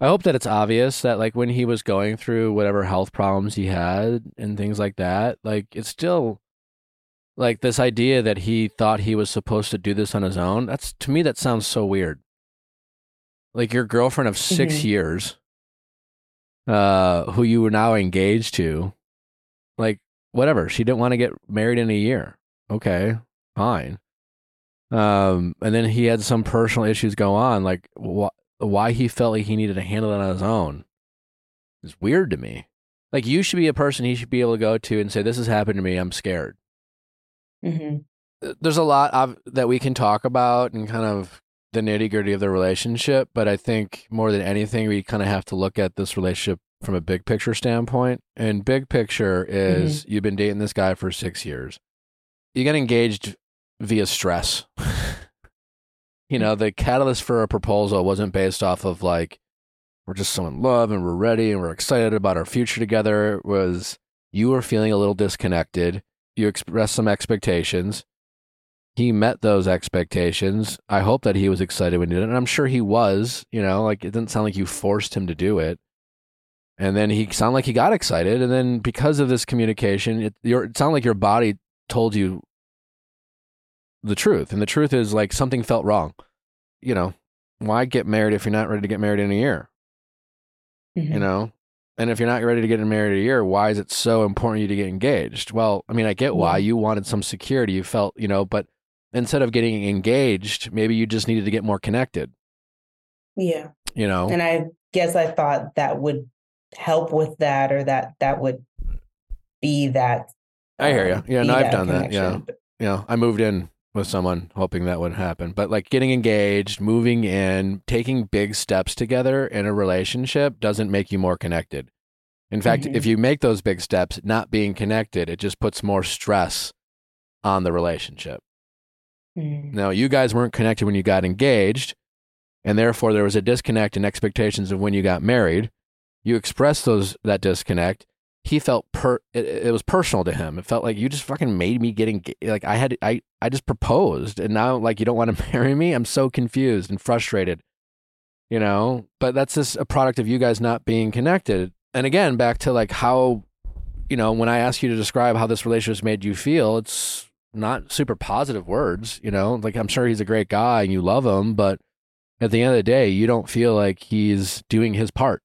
I hope that it's obvious that like when he was going through whatever health problems he had and things like that, like it's still like this idea that he thought he was supposed to do this on his own. That's to me that sounds so weird. Like your girlfriend of 6 Mhm. years uh who you were now engaged to like whatever. She didn't want to get married in a year. Okay fine. Um and then he had some personal issues go on like wh- why he felt like he needed to handle it on his own is weird to me. Like you should be a person he should be able to go to and say this has happened to me. I'm scared. Mhm. there's a lot of, that we can talk about and kind of the nitty gritty of the relationship, but I think more than anything, we kind of have to look at this relationship from a big picture standpoint. And big picture is mm-hmm. you've been dating this guy for six years. You get engaged via stress. you know, the catalyst for a proposal wasn't based off of like, we're just so in love and we're ready and we're excited about our future together. It was you were feeling a little disconnected. You expressed some expectations he met those expectations. I hope that he was excited when he did it. And I'm sure he was, you know, like it didn't sound like you forced him to do it. And then he sounded like he got excited. And then because of this communication, it, your, it sounded like your body told you the truth. And the truth is like something felt wrong. You know, why get married if you're not ready to get married in a year? Mhm. you know and if you're not ready to get married in a year why is it so important you to get engaged well i mean i get why you wanted some security you felt you know but instead of getting engaged maybe you just needed to get more connected Yeah. You know, And I guess I thought that would help with that or that that would be that. I hear you. um, Yeah, no, I've done that. Yeah. But- you know, I moved in with someone hoping that would happen. But like getting engaged, moving in, taking big steps together in a relationship doesn't make you more connected. In fact, Mhm. if you make those big steps, not being connected, it just puts more stress on the relationship. Mm. Now, you guys weren't connected when you got engaged, and therefore there was a disconnect in expectations of when you got married. You expressed those that disconnect. He felt per it, it was personal to him. It felt like you just fucking made me get engaged. Like I had I I just proposed, and now like you don't want to marry me. I'm so confused and frustrated. You know, but that's just a product of you guys not being connected. And again, back to like how, you know, when I ask you to describe how this relationship made you feel, it's not super positive words, you know. Like I'm sure he's a great guy and you love him, but at the end of the day, you don't feel like he's doing his part.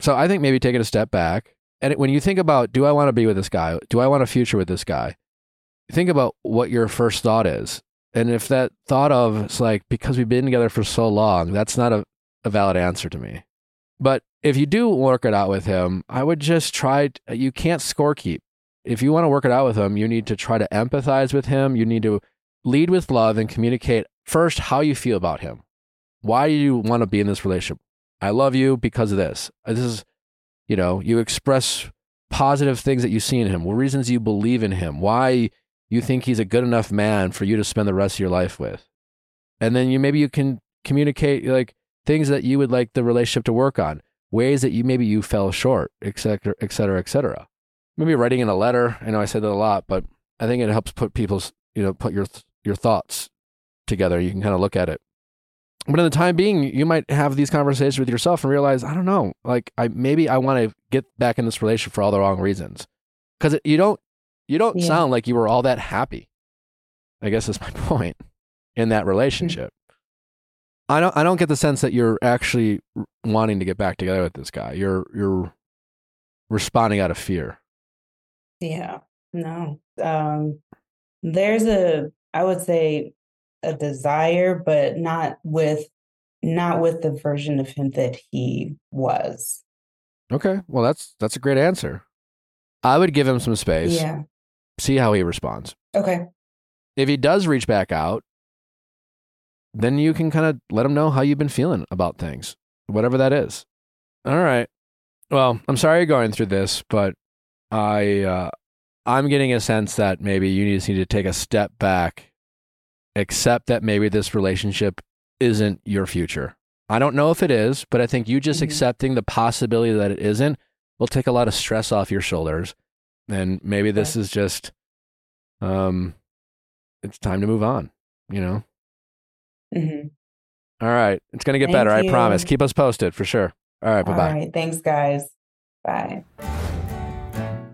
So I think maybe taking a step back and when you think about, do I want to be with this guy? Do I want a future with this guy? Think about what your first thought is. And if that thought of it's like because we've been together for so long, that's not a, a valid answer to me. But if you do work it out with him, I would just try. You can't score keep. If you want to work it out with him, you need to try to empathize with him. You need to lead with love and communicate first how you feel about him. Why do you want to be in this relationship? I love you because of this. Uh, this is, you know, you express positive things that you see in him, what reasons you believe in him, why you think he's a good enough man for you to spend the rest of your life with. And then you maybe you can communicate like things that you would like the relationship to work on, ways that you maybe you fell short, et cetera, et cetera, et cetera. Maybe writing in a letter. I know I said that a lot, but I think it helps put people's, you know, put your your thoughts together. You can kind of look at it. But in the time being, you might have these conversations with yourself and realize, I don't know, like I maybe I want to get back in this relationship for all the wrong reasons, because you don't you don't Yeah. sound like you were all that happy. I guess that's my point in that mm. relationship. I don't I don't get the sense that you're actually wanting to get back together with this guy. You're you're responding out of fear. Yeah, no. Um, there's a, I would say, a desire, but not with, not with the version of him that he was. Okay, well that's that's a great answer. I would give him some space. Yeah. See how he responds. Okay. If he does reach back out, then you can kind of let him know how you've been feeling about things, whatever that is. All right. Well, I'm sorry you're going through this, but I uh, I'm getting a sense that maybe you just need to take a step back, accept that maybe this relationship isn't your future. I don't know if it is, but I think you just Mhm. accepting the possibility that it isn't will take a lot of stress off your shoulders. And maybe this is just um it's time to move on, you know? hmm All right. It's going to get Thank better. I promise. Keep us posted for sure. All right. Bye bye. right. Thanks, guys. Bye.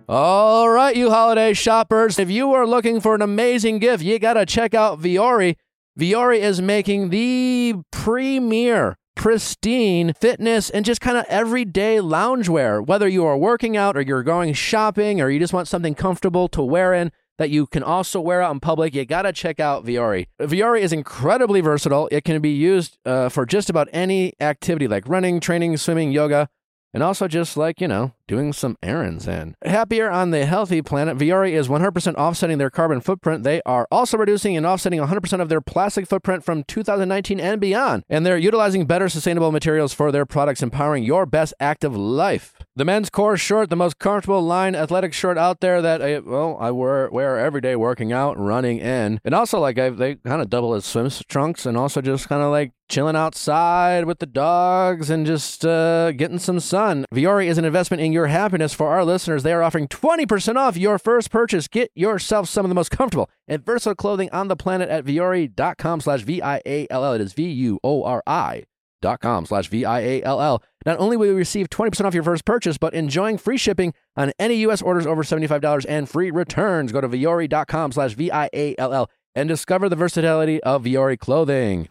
All right, you holiday shoppers. If you are looking for an amazing gift, you got to check out Vuori. Vuori is making the premier, pristine fitness and just kind of everyday loungewear. Whether you are working out or you're going shopping or you just want something comfortable to wear in that you can also wear out in public, you got to check out Vuori. Vuori is incredibly versatile. It can be used uh, for just about any activity like running, training, swimming, yoga and also just like, you know, doing some errands and happier on the healthy planet. Vuori is 100% offsetting their carbon footprint. They are also reducing and offsetting 100% of their plastic footprint from 2019 and beyond. And they're utilizing better sustainable materials for their products, empowering your best active life. The men's core short, the most comfortable line athletic short out there that I, well, I wear wear every day working out, running in. And also like I, they kind of double as swim trunks and also just kind of like chilling outside with the dogs and just uh, getting some sun. Vuori is an investment in your happiness for our listeners. They are offering 20% off your first purchase. Get yourself some of the most comfortable and versatile clothing on the planet at vuori.com slash V-I-A-L-L. It is V-U-O-R-I dot com slash V-I-A-L-L. Not only will you receive 20% off your first purchase, but enjoying free shipping on any U.S. orders over $75 and free returns. Go to vuori.com slash V-I-A-L-L and discover the versatility of Vuori clothing.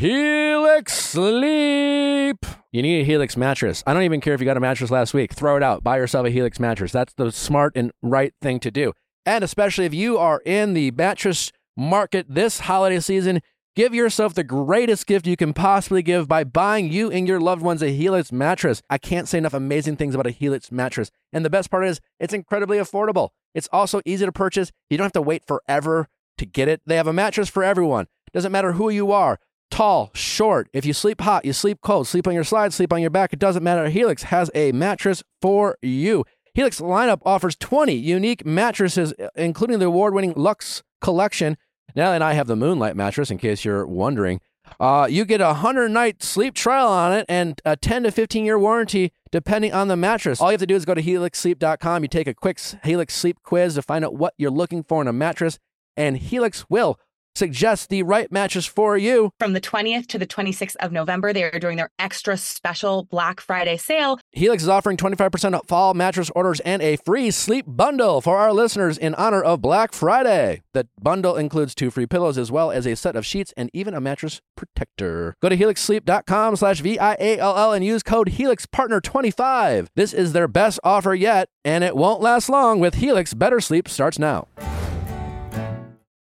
Helix Sleep. You need a Helix mattress. I don't even care if you got a mattress last week. Throw it out. Buy yourself a Helix mattress. That's the smart and right thing to do. And especially if you are in the mattress market this holiday season, Give yourself the greatest gift you can possibly give by buying you and your loved ones a Helix mattress. I can't say enough amazing things about a Helix mattress. And the best part is, it's incredibly affordable. It's also easy to purchase. You don't have to wait forever to get it. They have a mattress for everyone. Doesn't matter who you are tall, short. If you sleep hot, you sleep cold, sleep on your side, sleep on your back. It doesn't matter. Helix has a mattress for you. Helix lineup offers 20 unique mattresses, including the award winning Luxe collection. Now and I have the Moonlight mattress, in case you're wondering. Uh, you get a 100 night sleep trial on it and a 10 to 15 year warranty depending on the mattress. All you have to do is go to helixsleep.com. You take a quick Helix sleep quiz to find out what you're looking for in a mattress, and Helix will suggest the right mattress for you. From the 20th to the 26th of November, they are doing their extra special Black Friday sale. Helix is offering 25% off fall mattress orders and a free sleep bundle for our listeners in honor of Black Friday. The bundle includes two free pillows as well as a set of sheets and even a mattress protector. Go to helixsleep.com slash V-I-A-L-L and use code HelixPartner25. This is their best offer yet, and it won't last long with Helix. Better sleep starts now.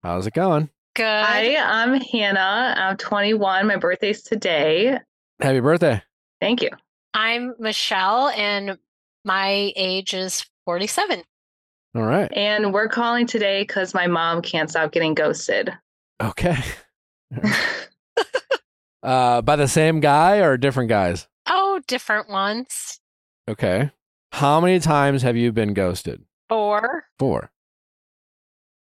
How's it going? Good. Hi, I'm Hannah. I'm 21. My birthday's today. Happy birthday. Thank you. I'm Michelle, and my age is 47. All right. And we're calling today because my mom can't stop getting ghosted. Okay. uh, by the same guy or different guys? Oh, different ones. Okay. How many times have you been ghosted? Four. Four.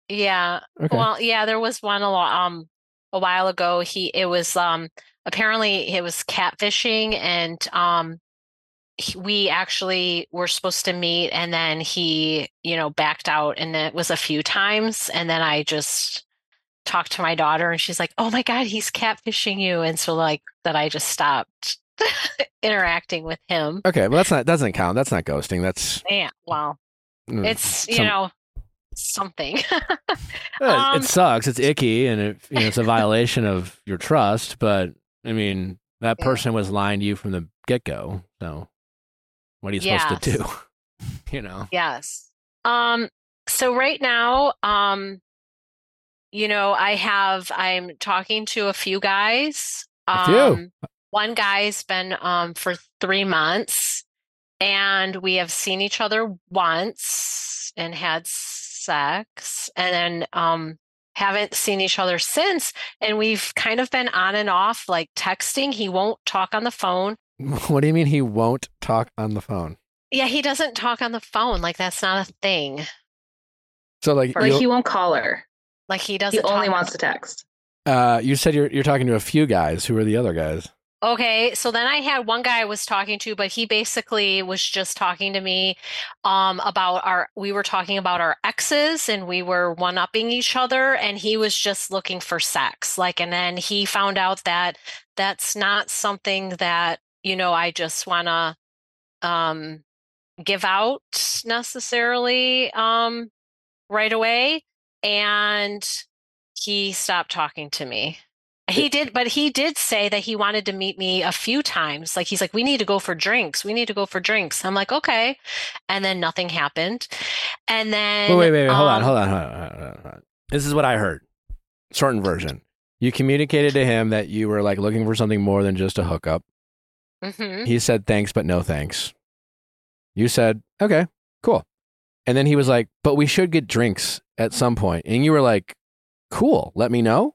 Yeah. Okay. Well, yeah, there was one a um a while ago. He it was um apparently it was catfishing and um he- we actually were supposed to meet and then he, you know, backed out and it was a few times and then I just talked to my daughter and she's like, "Oh my god, he's catfishing you." And so like that I just stopped interacting with him. Okay, well that's not doesn't count. That's not ghosting. That's Yeah, well, mm, it's, you know, something. Um, it sucks. It's icky, and it, you know, it's a violation of your trust. But I mean, that person was lying to you from the get go. So, what are you supposed to do? you know. Yes. Um so right now um you know I have I'm talking to a few guys. A few? Um one guy's been um for 3 months and we have seen each other once and had sex and then um haven't seen each other since and we've kind of been on and off like texting he won't talk on the phone What do you mean he won't talk on the phone? yeah he doesn't talk on the phone like that's not a thing So like, Like he won't call her. like he He doesn't He only talk- wants to text. uh, you said you're you're talking to a few guys. Who are the other guys? Okay, so then I had one guy I was talking to, but he basically was just talking to me um, about our, we were talking about our exes and we were one-upping each other, and he was just looking for sex. Like, and then he found out that that's not something that, you know, I just want to um, give out necessarily um, right away. And he stopped talking to me. He did, but he did say that he wanted to meet me a few times. Like he's like, we need to go for drinks. We need to go for drinks. I'm like, okay. And then nothing happened. And then Wait, wait, wait, wait. Hold on, um, hold on, hold on, hold on, hold on. This is what I heard. Shortened version. You communicated to him that you were like looking for something more than just a hookup. mhm. He said thanks, but no thanks. You said okay, cool. And then he was like, but we should get drinks at some point. And you were like, cool. Let me know.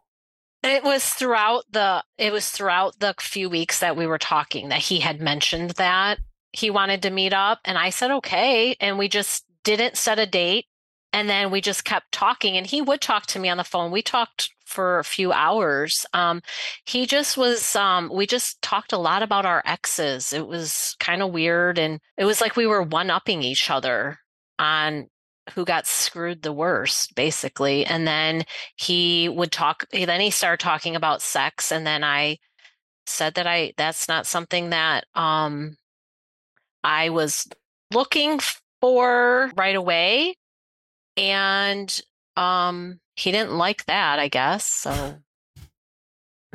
It was throughout the it was throughout the few weeks that we were talking that he had mentioned that he wanted to meet up and I said okay and we just didn't set a date and then we just kept talking and he would talk to me on the phone. We talked for a few hours. Um he just was um we just talked a lot about our exes. It was kind of weird and it was like we were one-upping each other on who got screwed the worst basically and then he would talk then he started talking about sex and then i said that i that's not something that um i was looking for right away and um he didn't like that i guess so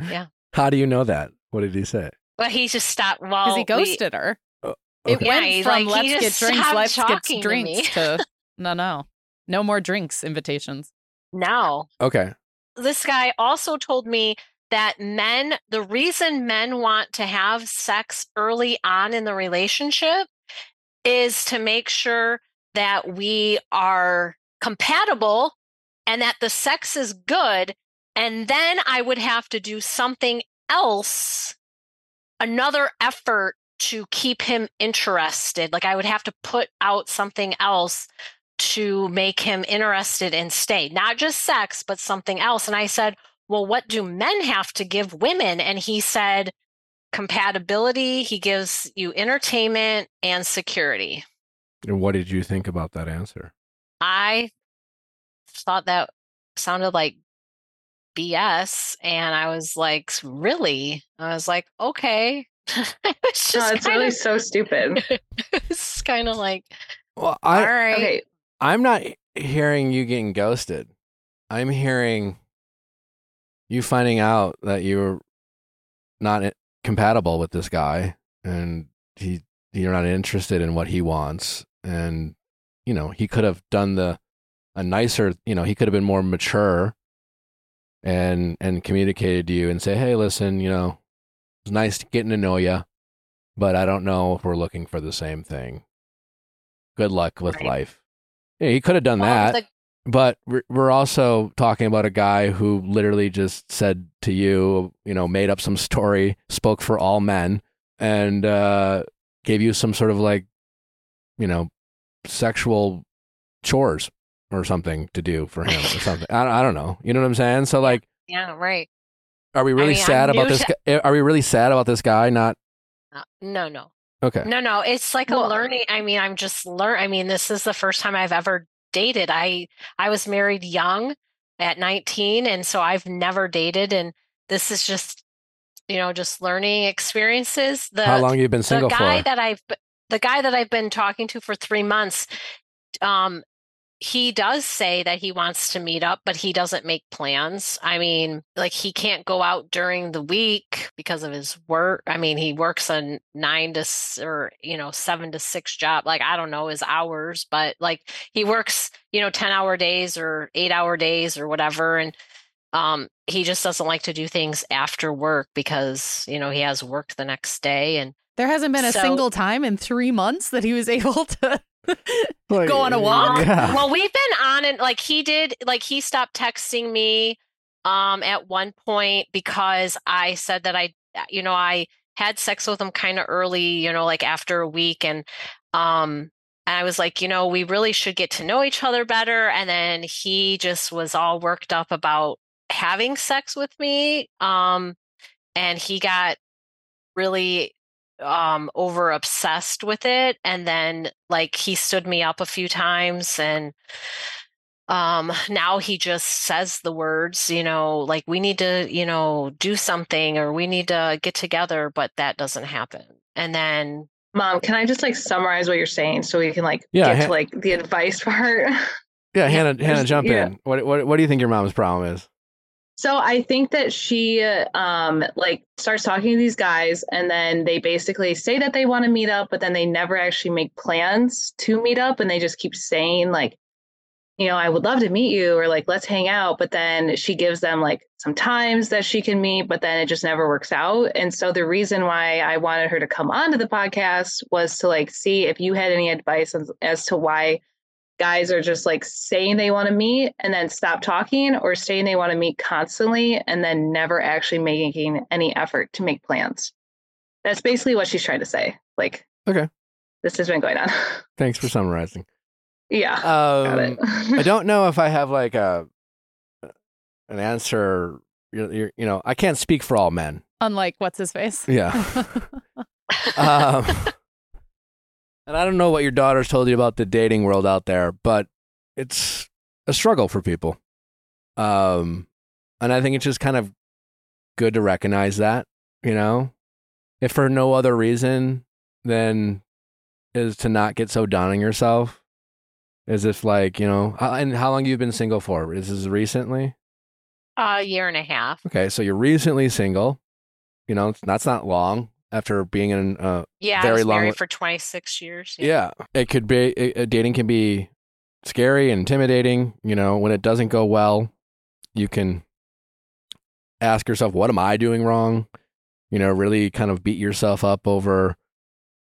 yeah How do you know that? What did he say? well he just stopped well Because he we- ghosted her. Oh, It okay. Yeah, went from like, he let's get just drinks, let's get talking to me. drinks to no, no. No more drinks invitations. no Okay. this guy also told me that men, the reason men want to have sex early on in the relationship is to make sure that we are compatible and that the sex is good. And then I would have to do something else, another effort to keep him interested. Like I would have to put out something else to make him interested in stay, not just sex, but something else. And I said, Well, what do men have to give women? And he said, Compatibility. He gives you entertainment and security. And what did you think about that answer? I thought that sounded like BS. And I was like, Really? I was like, Okay. it's just No, it's really of, so stupid. it's kind of like, Well, I all right. Okay. I'm not hearing you getting ghosted. I'm hearing you finding out that you're not compatible with this guy and he you're not interested in what he wants and you know, he could have done the a nicer, you know, he could have been more mature and and communicated to you and say, "Hey, listen, you know, it's nice getting to know you, but I don't know if we're looking for the same thing. Good luck with Right. life." Yeah, he could have done Well, that. But we're we're also talking about a guy who literally just said to you, you know, made up some story, spoke for all men, and uh, gave you some sort of like, you know, sexual chores or something to do for him or something. I, I don't know. You know what I'm saying? So like, yeah, right. are we really I'm sad about this? guy? Are we really sad about this guy? Not Uh, no, no. Okay. No, no, it's like Well- a learning. I mean, I'm just learn. I mean, this is the first time I've ever dated. I I was married young at 19, and so I've never dated, and this is just, you know, just learning experiences. The How long you been single? the guy for? that I've the guy that I've been talking to for three months, um, he does say that he wants to meet up, but he doesn't make plans. I mean, like he can't go out during the week because of his work. I mean, he works a nine to or you know seven to six job. Like I don't know his hours, but like he works you know ten hour days or eight hour days or whatever, and um, he just doesn't like to do things after work because you know he has work the next day and There hasn't been a So- single time in three months that he was able to Like, go on a walk. Yeah. Well, we've been on it. Like he did. Like he stopped texting me um at one point because I said that I, you know, I had sex with him kind of early. You know, like after a week, and um, and I was like, you know, we really should get to know each other better. And then he just was all worked up about having sex with me. Um, and he got really um over obsessed with it and then like he stood me up a few times and um now he just says the words you know like we need to you know do something or we need to get together but that doesn't happen and then Mom, can I just like summarize what you're saying so we can like Yeah, get ha- to like the advice part? Yeah, Hannah, Hannah, jump yeah. in. What, what, what do you think your mom's problem is? So I think that she um like starts talking to these guys and then they basically say that they want to meet up, but then they never actually make plans to meet up and they just keep saying like, you know, I would love to meet you or like let's hang out, but then she gives them like some times that she can meet, but then it just never works out. And so the reason why I wanted her to come onto the podcast was to like see if you had any advice as, as to why guys are just like saying they want to meet and then stop talking or saying they want to meet constantly and then never actually making any effort to make plans. That's basically what she's trying to say. Like, Okay. this has been going on. Thanks for summarizing. yeah. got Um, it. I don't know if I have like a an answer. You're, you're, you know, I can't speak for all men. Unlike what's his face. Yeah. Um, and I don't know what your daughter's told you about the dating world out there, but it's a struggle for people. Um, and I think it's just kind of good to recognize that, you know, if for no other reason than is to not get so down on yourself. As if like, you know, and how long you've been single for? Is this recently? a year and a half Okay, so you're recently single. You know, that's not long after being in uh, yeah Very long- married for 26 years Yeah, it could be it, dating can be scary and intimidating. You know, when it doesn't go well, you can ask yourself, what am I doing wrong? You know, really kind of beat yourself up over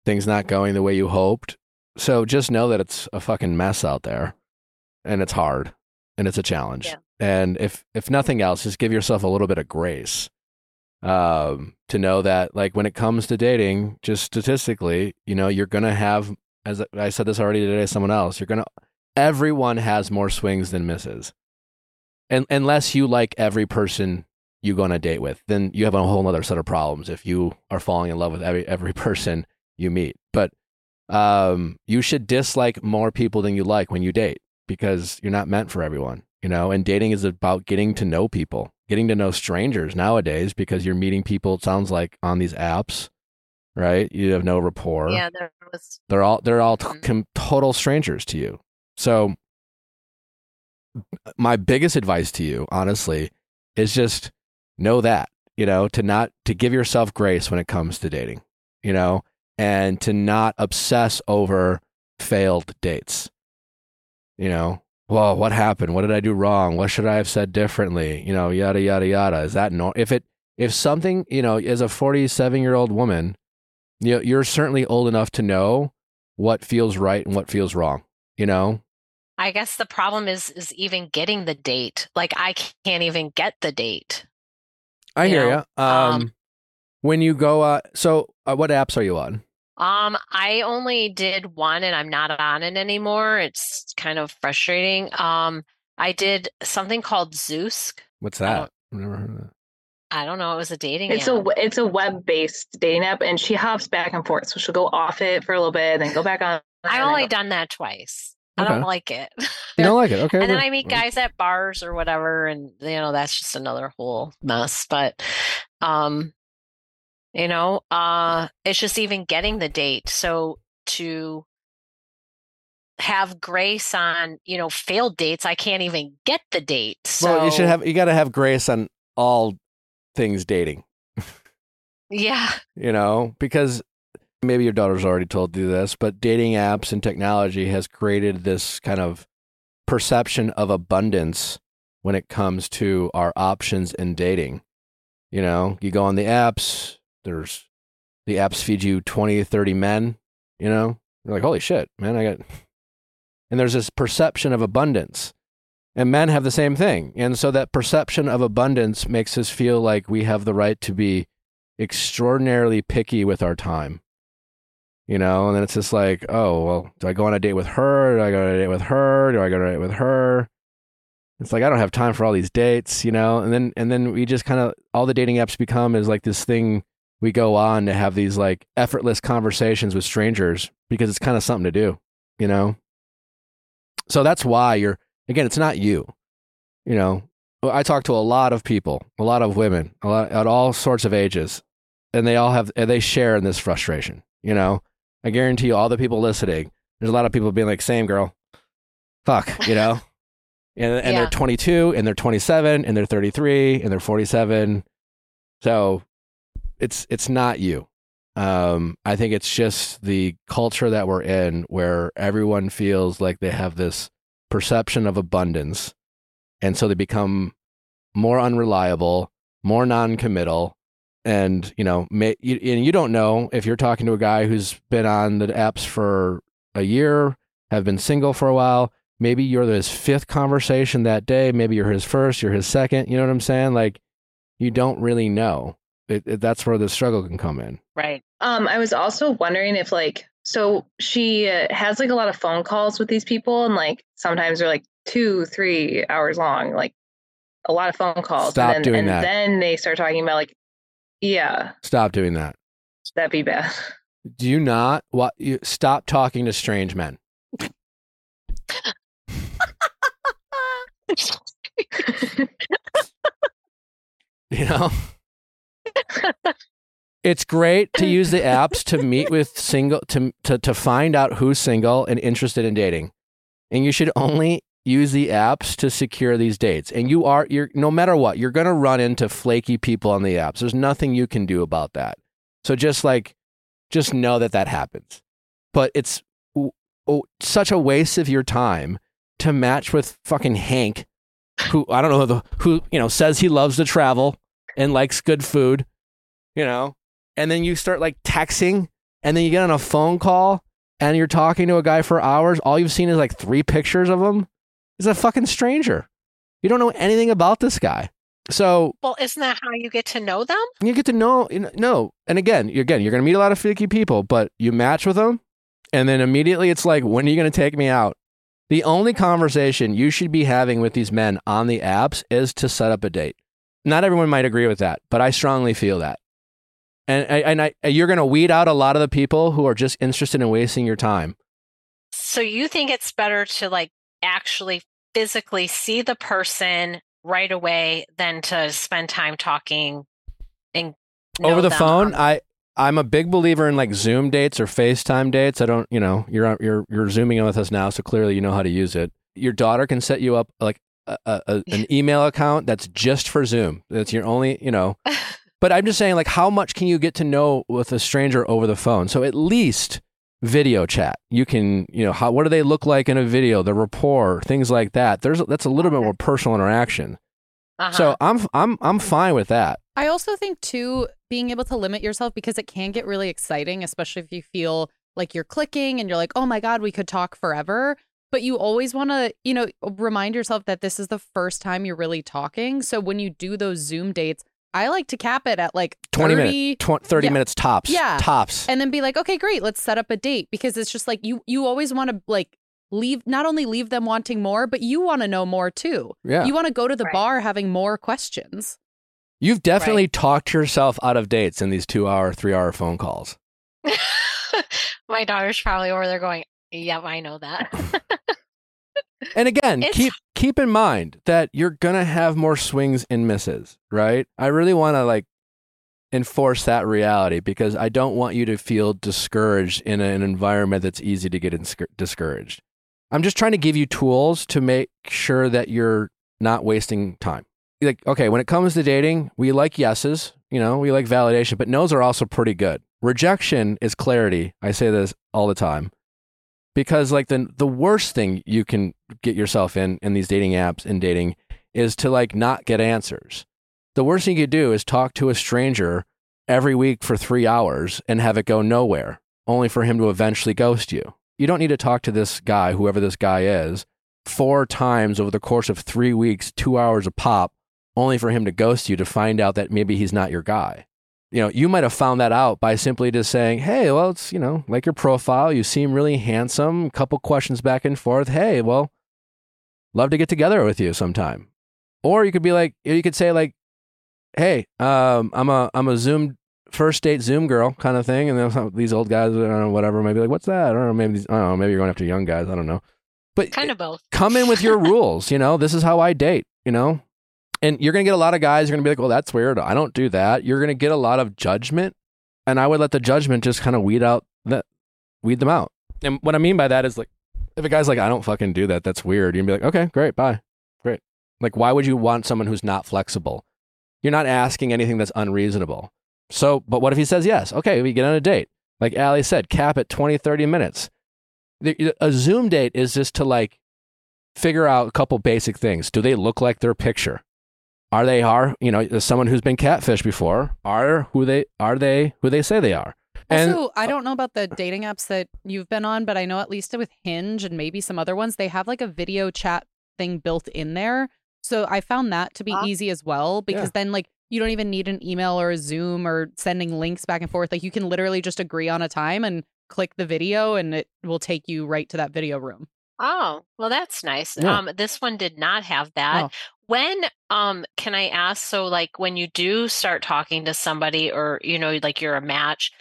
things not going the way you hoped. So just know that it's a fucking mess out there and it's hard and it's a challenge. Yeah. And if if nothing else, just give yourself a little bit of grace. Um, to know that like when it comes to dating, just statistically, you know, you're gonna have as I said this already today someone else, you're gonna everyone has more swings than misses. And unless you like every person you go on a date with, then you have a whole other set of problems if you are falling in love with every every person you meet. But um, you should dislike more people than you like when you date because you're not meant for everyone, you know. And dating is about getting to know people, getting to know strangers nowadays because you're meeting people. It sounds like on these apps, right? You have no rapport. Yeah, there was. They're all they're all t- Mhm. com- total strangers to you. So my biggest advice to you, honestly, is just know that, you know, to not to give yourself grace when it comes to dating, you know, and to not obsess over failed dates. You know, well, what happened? What did I do wrong? What should I have said differently? You know, yada yada yada. Is that no if it if something, you know, as a 47-year-old woman, you know, you're certainly old enough to know what feels right and what feels wrong, you know? I guess the problem is is even getting the date. Like I can't even get the date. I You hear you. Um, um, when you go, uh, so uh, what apps are you on? Um, I only did one and I'm not on it anymore. It's kind of frustrating. Um, I did something called Zoosk. What's that? don't- I've never heard of that. I don't know. It was a dating It's app. a it's a web based dating app, and she hops back and forth. So she'll go off it for a little bit, and then go back on. I've only go- done that twice. I don't like it. You don't like it? Okay. and then I meet guys at bars or whatever, and you know that's just another whole mess. But, um, you know, uh, it's just even getting the date. So to have grace on, you know, failed dates, I can't even get the date. So Well, you should have. You got to have grace on all things dating. yeah, You know, because maybe your daughter's already told you this, but dating apps and technology has created this kind of perception of abundance when it comes to our options in dating. You know, you go on the apps, there's the apps feed you 20, 30 men, you know, you're like, holy shit, man, I got, and there's this perception of abundance. And men have the same thing. And so that perception of abundance makes us feel like we have the right to be extraordinarily picky with our time. You know, and then it's just like, oh, well, do I go on a date with her? Do I go on a date with her? Do I go on a date with her? It's like I don't have time for all these dates, you know? And then and then we just kind of all the dating apps become is like this thing we go on to have these like effortless conversations with strangers because it's kind of something to do, you know? So that's why you're again, it's not you. You know, I talk to a lot of people, a lot of women, a lot at all sorts of ages, and they all have they share in this frustration. You know, I guarantee you, all the people listening, there's a lot of people being like, "Same girl, fuck," you know, and and Yeah. they're 22, and they're 27, and they're 33, and they're 47. So it's it's not you. Um, I think it's just the culture that we're in, where everyone feels like they have this perception of abundance, and so they become more unreliable, more non-committal, and you know, may, you, and you don't know if you're talking to a guy who's been on the apps for a year, have been single for a while. Maybe you're his fifth conversation that day. Maybe you're his first. You're his second. You know what I'm saying? Like, you don't really know. It, it, that's where the struggle can come in. right. Um, I was also wondering if like so she uh, has like a lot of phone calls with these people, and like sometimes they're like two, three hours long, like a lot of phone calls. Stop and then, doing and that. then they start talking about like, yeah, Stop doing that. that'd be bad. Do you not? What? You stop talking to strange men. You know. It's great to use the apps to meet with single to, to to find out who's single and interested in dating. And you should only use the apps to secure these dates. And you are you're no matter what, you're going to run into flaky people on the apps. There's nothing you can do about that. So just like just know that that happens. But it's w- oh, such a waste of your time to match with fucking Hank who I don't know the who, you know, says he loves to travel and likes good food, you know, and then you start like texting and then you get on a phone call and you're talking to a guy for hours. All you've seen is like three pictures of him. He's a fucking stranger. You don't know anything about this guy. So Well, isn't that how you get to know them? you get to know, you know, no. And again, you- again, you're going to meet a lot of freaky people, but you match with them, and then immediately it's like, when are you going to take me out? The only conversation you should be having with these men on the apps is to set up a date. Not everyone might agree with that, but I strongly feel that. And and I, you're going to weed out a lot of the people who are just interested in wasting your time. So you think it's better to like actually physically see the person right away than to spend time talking and over the phone on- i i'm a big believer in like zoom dates or facetime dates i don't you know you're you're you're zooming in with us now so clearly you know how to use it your daughter can set you up like a, a, a- an email account that's just for zoom. That's your only you know. But i'm just saying like how much can you get to know with a stranger over the phone? So at least video chat. You can you know how what do they look like in a video? The rapport things like that. There's that's a little bit more personal interaction. Uh-huh. so i'm i'm i'm fine with that. I also think too being able to limit yourself because it can get really exciting, especially if you feel like you're clicking and you're like, "Oh my god, we could talk forever." But you always want to, you know, remind yourself that this is the first time you're really talking. So when you do those Zoom dates, I like to cap it at like 20 30 minutes, tw- 30 Yeah. minutes tops. Yeah. Tops. and then be like, okay, great, let's set up a date because it's just like you you always want to like leave not only leave them wanting more, but you want to know more too. Yeah. You want to go to the Right. bar having more questions. You've definitely talked yourself out of dates in these two hour, three hour phone calls. My daughter's probably over there going, "Yep, I know that." And again, It's- keep keep in mind that you're gonna have more swings and misses, right? I really want to like enforce that reality because I don't want you to feel discouraged in an environment that's easy to get discouraged. I'm just trying to give you tools to make sure that you're not wasting time. Like, okay, when it comes to dating, we like yeses, you know, we like validation, but no's are also pretty good. Rejection is clarity. I say this all the time because like the the worst thing you can get yourself in in these dating apps and dating is to like not get answers. The worst thing you do is talk to a stranger every week for 3 hours and have it go nowhere, only for him to eventually ghost you. You don't need to talk to this guy, whoever this guy is, four times over the course of 3 weeks, 2 hours a pop, only for him to ghost you to find out that maybe he's not your guy you know, you might have found that out by simply just saying, "Hey, well, it's you know, like your profile. You seem really handsome. Couple questions back and forth. Hey, well, love to get together with you sometime." Or you could be like, you could say like, "Hey, um, I'm a I'm a Zoom first date Zoom girl kind of thing," and then these old guys, I don't know, whatever, maybe like, "What's that?" I don't know. Maybe these, I don't know. Maybe you're going after young guys. I don't know. But kind of both. come in with your rules. You know, this is how I date. You know, and you're gonna get a lot of guys. You're gonna be like, "Well, that's weird. I don't do that." You're gonna get a lot of judgment, and I would let the judgment just kind of weed out that weed them out. And what I mean by that is like, if a guy's like, "I don't fucking do that. That's weird," you'd be like, "Okay, great, bye, great." Like, why would you want someone who's not flexible? You're not asking anything that's unreasonable. So, but what if he says yes? Okay, we get on a date. Like Ali said, cap at 20, 30 minutes. A Zoom date is just to like figure out a couple basic things. Do they look like their picture? Are they are you know someone who's been catfished before? Are who they are they who they say they are? And also, I don't know about the dating apps that you've been on, but I know at least with Hinge and maybe some other ones, they have like a video chat thing built in there. So I found that to be Ah. easy as well because Yeah. then like you don't even need an email or a Zoom or sending links back and forth. Like you can literally just agree on a time and click the video and it will take you right to that video room. Oh, well, that's nice. Yeah. Um, this one did not have that. Oh. When um can I ask so like when you do start talking to somebody or you know like you're a match,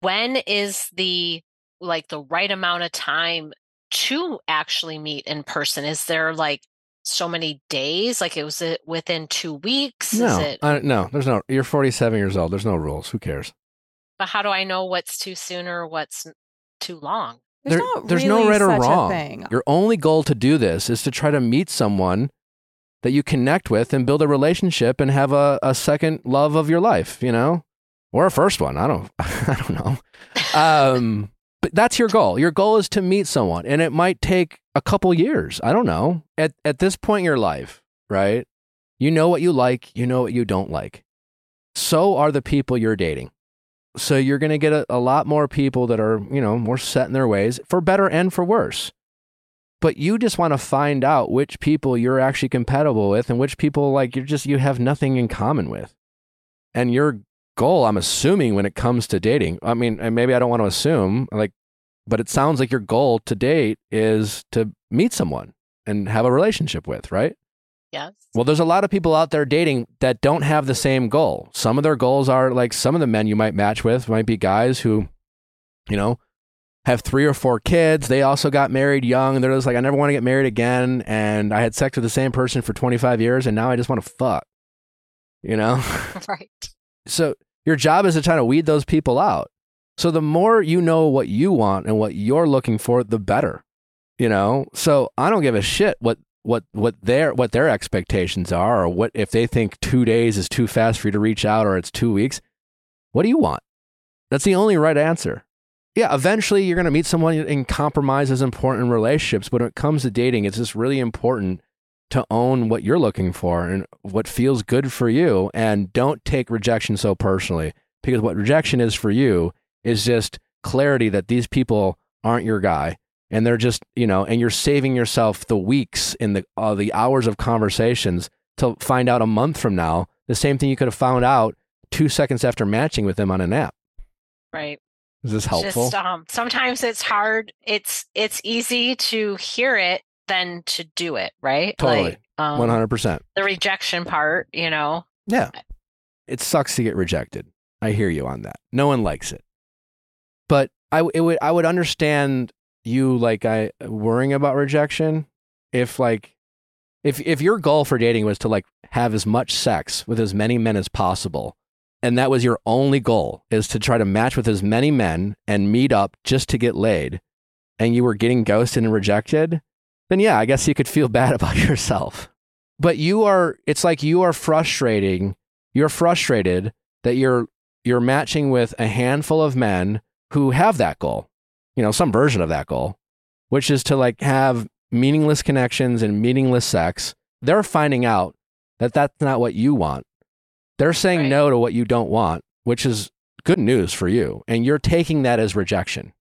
when is the like the right amount of time to actually meet in person? Is there like so many days? Like it was it within 2 weeks? no, Is it I, no, there's no. You're 47 years old. There's no rules. Who cares? but how do I know what's too soon or what's too long? There- there's no right or wrong. Your only goal to do this is to try to meet someone that you connect with and build a relationship and have a, a second love of your life, you know, or a first one. I don't, I don't know. Um, but that's your goal. Your goal is to meet someone, and it might take a couple years. I don't know. At at this point in your life, right? You know what you like. You know what you don't like. so are the people you're dating. So you're going to get a, a lot more people that are, you know, more set in their ways for better and for worse. But you just want to find out which people you're actually compatible with and which people like you're just you have nothing in common with. And your goal, I'm assuming when it comes to dating, I mean, and maybe I don't want to assume like but it sounds like your goal to date is to meet someone and have a relationship with, right? Yes. Well, there's a lot of people out there dating that don't have the same goal. Some of their goals are like some of the men you might match with might be guys who, you know, have three or four kids. They also got married young. And They're just like, I never want to get married again. And I had sex with the same person for 25 years and now I just want to fuck, you know? right. So your job is to try to weed those people out. So the more you know what you want and what you're looking for, the better. You know? So I don't give a shit what what what their what their expectations are or what if they think 2 days is too fast for you to reach out or it's 2 weeks. What do you want? That's the only right answer. Yeah, eventually you're going to meet someone and compromise is important in relationships, but when it comes to dating, it's just really important to own what you're looking for and what feels good for you and don't take rejection so personally because what rejection is for you is just clarity that these people aren't your guy and they're just you know and you're saving yourself the weeks in the uh, the hours of conversations to find out a month from now the same thing you could have found out two seconds after matching with them on an app Right. Is this helpful Just um sometimes it's hard. It's it's easy to hear it than to do it, right? Totally. Um 100% the rejection part, you know. yeah it sucks to get rejected i hear you on that no one likes it but i it would i would understand you like i worrying about rejection if like if if your goal for dating was to like have as much sex with as many men as possible and that was your only goal is to try to match with as many men and meet up just to get laid. And you were getting ghosted and rejected? Then yeah i guess you could feel bad about yourself. But you are it's like you are frustrating you're frustrated that you're you're matching with a handful of men who have that goal you know some version of that goal which is to like have meaningless connections and meaningless sex. They're finding out that that's not what you want they're saying Right. no to what you don't want which is good news for you and you're taking that as rejection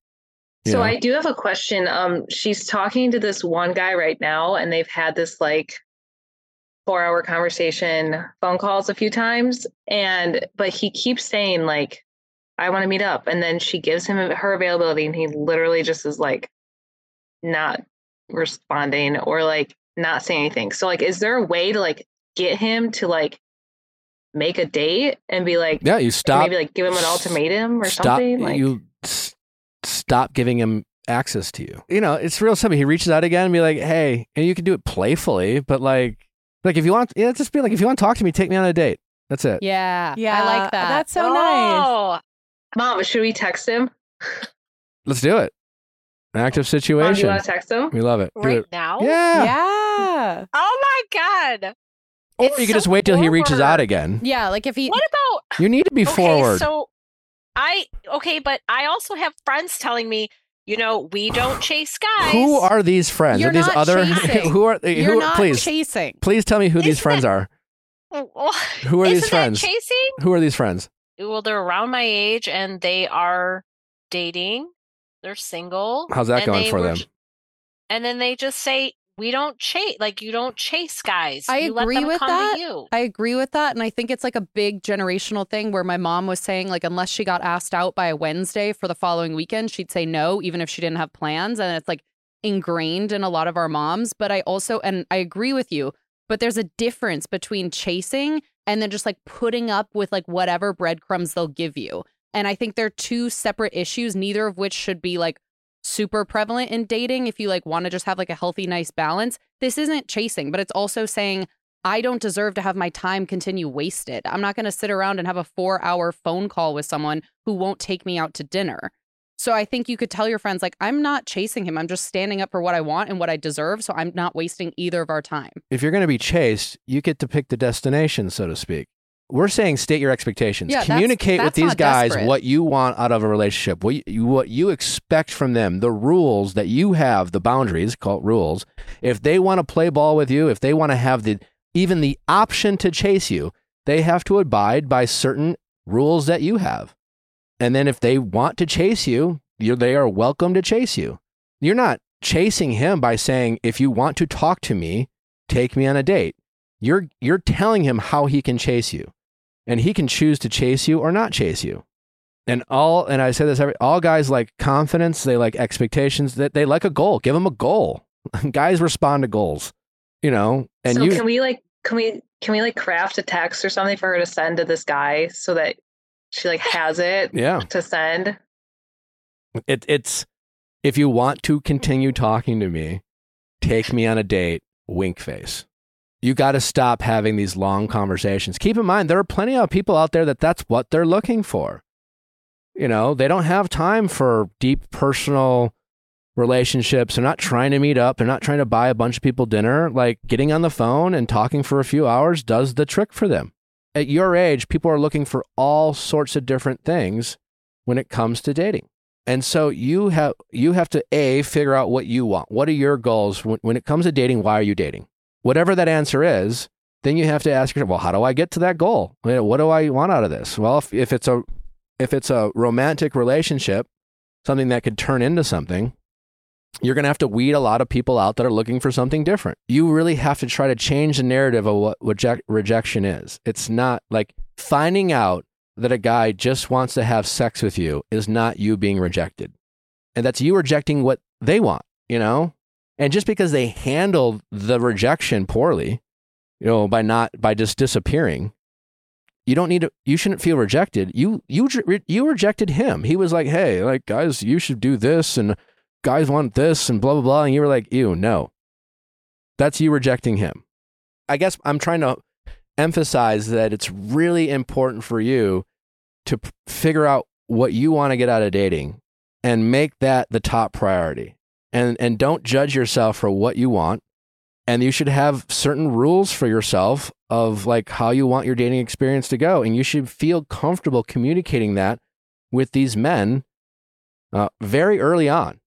So know? I do have a question. Um, she's talking to this one guy right now, and they've had this like four hour conversation, phone calls a few times, and but he keeps saying like, "I want to meet up," and then she gives him her availability, and he literally just is like, not responding or like not saying anything. So like, is there a way to like get him to like make a date and be like, yeah you stop maybe like give him an ultimatum or stop, something? Like, you s- stop giving him access to you. You know, it's real simple. He reaches out again and be like, "Hey," and you can do it playfully, but like, like if you want, yeah, just be like, if you want to talk to me, take me on a date. That's it. Yeah. Yeah, I like that. That's so nice. Oh, Mom, should we text him? Let's do it. An active Mom, do situation. you want to text him? we love it. Right it. now? Yeah. Yeah. Oh my god. Or It's you can just wait till he reaches out again. Yeah, like if he What about You need to be okay, forward. So I okay, but I also have friends telling me, you know, we don't chase guys. who are these friends? You're are these not other chasing. who are eh, you're who not please chasing. please tell me who these friends it- are. Well, Who are these isn't friends? That chasing? Who are these friends? Well, they're around my age and they are dating. They're single. How's that and going for were them? j- And then they just say, "We don't chase. Like you don't chase guys. I you agree let them with come that. to you." I agree with that. And I think it's like a big generational thing where my mom was saying, like, unless she got asked out by a Wednesday for the following weekend, she'd say no, even if she didn't have plans. And it's like ingrained in a lot of our moms. But I also, and I agree with you, but there's a difference between chasing and then just like putting up with like whatever breadcrumbs they'll give you. And I think they're two separate issues, neither of which should be like super prevalent in dating if you like want to just have like a healthy, nice balance. This isn't chasing, but it's also saying, I don't deserve to have my time continue wasted. I'm not going to sit around and have a four hour phone call with someone who won't take me out to dinner. So I think you could tell your friends, like, I'm not chasing him. I'm just standing up for what I want and what I deserve. So I'm not wasting either of our time. If you're going to be chased, you get to pick the destination, so to speak. We're saying state your expectations. Yeah, that's- Communicate with these guys desperate. what you want out of a relationship, what you, what you expect from them, the rules that you have, the boundaries called rules. If they want to play ball with you, if they want to have the even the option to chase you, they have to abide by certain rules that you have. And then if they want to chase you, you they are welcome to chase you. You're not chasing him by saying, if you want to talk to me, take me on a date. You're you're telling him how he can chase you. And he can choose to chase you or not chase you. And all and I say this every all guys like confidence, they like expectations, that they like a goal. Give them a goal. guys respond to goals. You know, and so you can we like can we can we like craft a text or something for her to send to this guy so that she like has it Yeah. to send? It, it's if you want to continue talking to me, take me on a date, wink face. You got to stop having these long conversations. Keep in mind, there are plenty of people out there that that's what they're looking for. You know, they don't have time for deep personal relationships. They're not trying to meet up. They're not trying to buy a bunch of people dinner. Like getting on the phone and talking for a few hours does the trick for them. At your age, people are looking for all sorts of different things when it comes to dating. And so you have you have to a figure out what you want. What are your goals when, when it comes to dating? Why are you dating? Whatever that answer is, then you have to ask yourself, well, how do I get to that goal? What do I want out of this? Well, if, if it's a if it's a romantic relationship, something that could turn into something, you're going to have to weed a lot of people out that are looking for something different. You really have to try to change the narrative of what reject, rejection is. It's not like finding out that a guy just wants to have sex with you is not you being rejected. And that's you rejecting what they want, you know? And just because they handled the rejection poorly, you know, by not by just disappearing, you don't need to you shouldn't feel rejected. You you you rejected him. He was like, "Hey, like guys, you should do this and guys want this and blah blah blah." And you were like, "Ew, no." That's you rejecting him. I guess I'm trying to emphasize that it's really important for you to p- figure out what you want to get out of dating and make that the top priority. And and don't judge yourself for what you want. And you should have certain rules for yourself of like how you want your dating experience to go and you should feel comfortable communicating that with these men uh, very early on.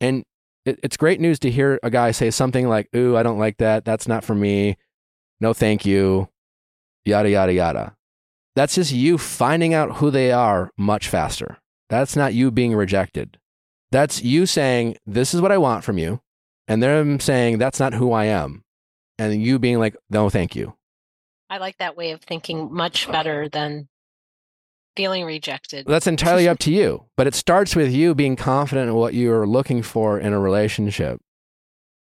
And it, it's great news to hear a guy say something like, Ooh, I don't like that. That's not for me. No, thank you. Yada, yada, yada. That's just you finding out who they are much faster. That's not you being rejected. That's you saying, This is what I want from you. And them saying, That's not who I am. And you being like, No, thank you. I like that way of thinking much uh. better than feeling rejected. That's entirely up to you. But it starts with you being confident in what you're looking for in a relationship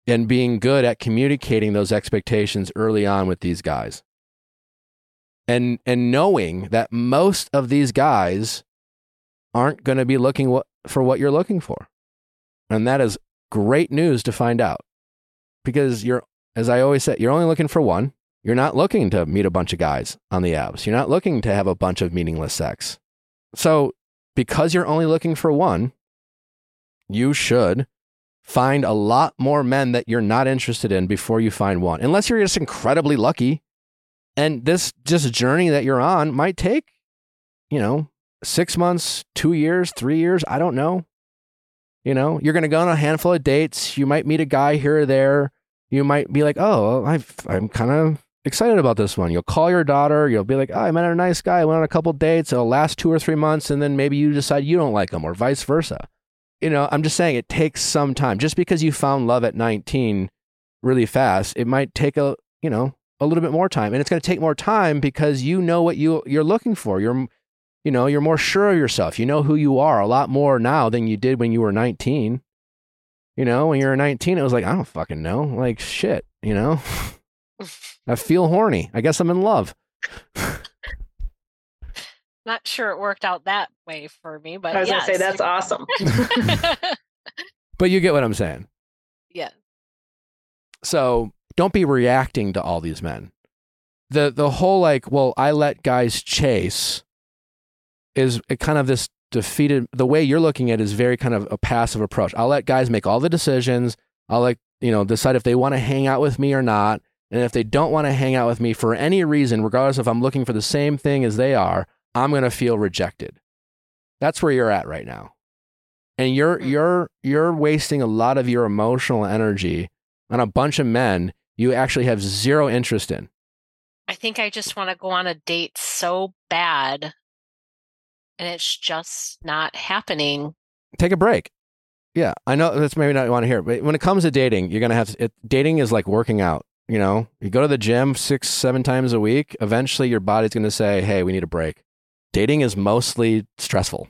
and being good at communicating those expectations early on with these guys. And and knowing that most of these guys aren't going to be looking what, for what you're looking for. And that is great news to find out. Because you're as I always say, you're only looking for one. You're not looking to meet a bunch of guys on the apps. You're not looking to have a bunch of meaningless sex. So, because you're only looking for one, you should find a lot more men that you're not interested in before you find one, unless you're just incredibly lucky. And this just journey that you're on might take, you know, six months, two years, three years. I don't know. You know, you're going to go on a handful of dates. You might meet a guy here or there. You might be like, oh, I've, I'm kind of excited about this one. You'll call your daughter. You'll be like, oh, I met a nice guy. I went on a couple dates. It'll last two or three months. And then maybe you decide you don't like him or vice versa. You know, I'm just saying it takes some time. Just because you found love at 19 really fast, it might take a, you know, a little bit more time. And it's going to take more time because you know what you, you're looking for. You're, you know, you're more sure of yourself. You know who you are a lot more now than you did when you were 19. You know, when you were 19, it was like, I don't fucking know. Like, shit, you know? I feel horny. I guess I'm in love. Not sure it worked out that way for me, but I was yes. gonna say that's awesome. But you get what I'm saying. yeah. So don't be reacting to all these men. The the whole like, well, I let guys chase is kind of this defeated the way you're looking at it is very kind of a passive approach. I'll let guys make all the decisions. I'll like, you know, decide if they want to hang out with me or not. And if they don't want to hang out with me for any reason, regardless if I'm looking for the same thing as they are, I'm going to feel rejected. That's where you're at right now. And you're hmm. you're you're wasting a lot of your emotional energy on a bunch of men you actually have zero interest in. I think I just want to go on a date so bad. And it's just not happening. Take a break. Yeah, I know that's maybe not what you want to hear, but when it comes to dating, you're gonna have it, dating is like working out. You know, you go to the gym six, seven times a week. Eventually, your body's gonna say, "Hey, we need a break." Dating is mostly stressful.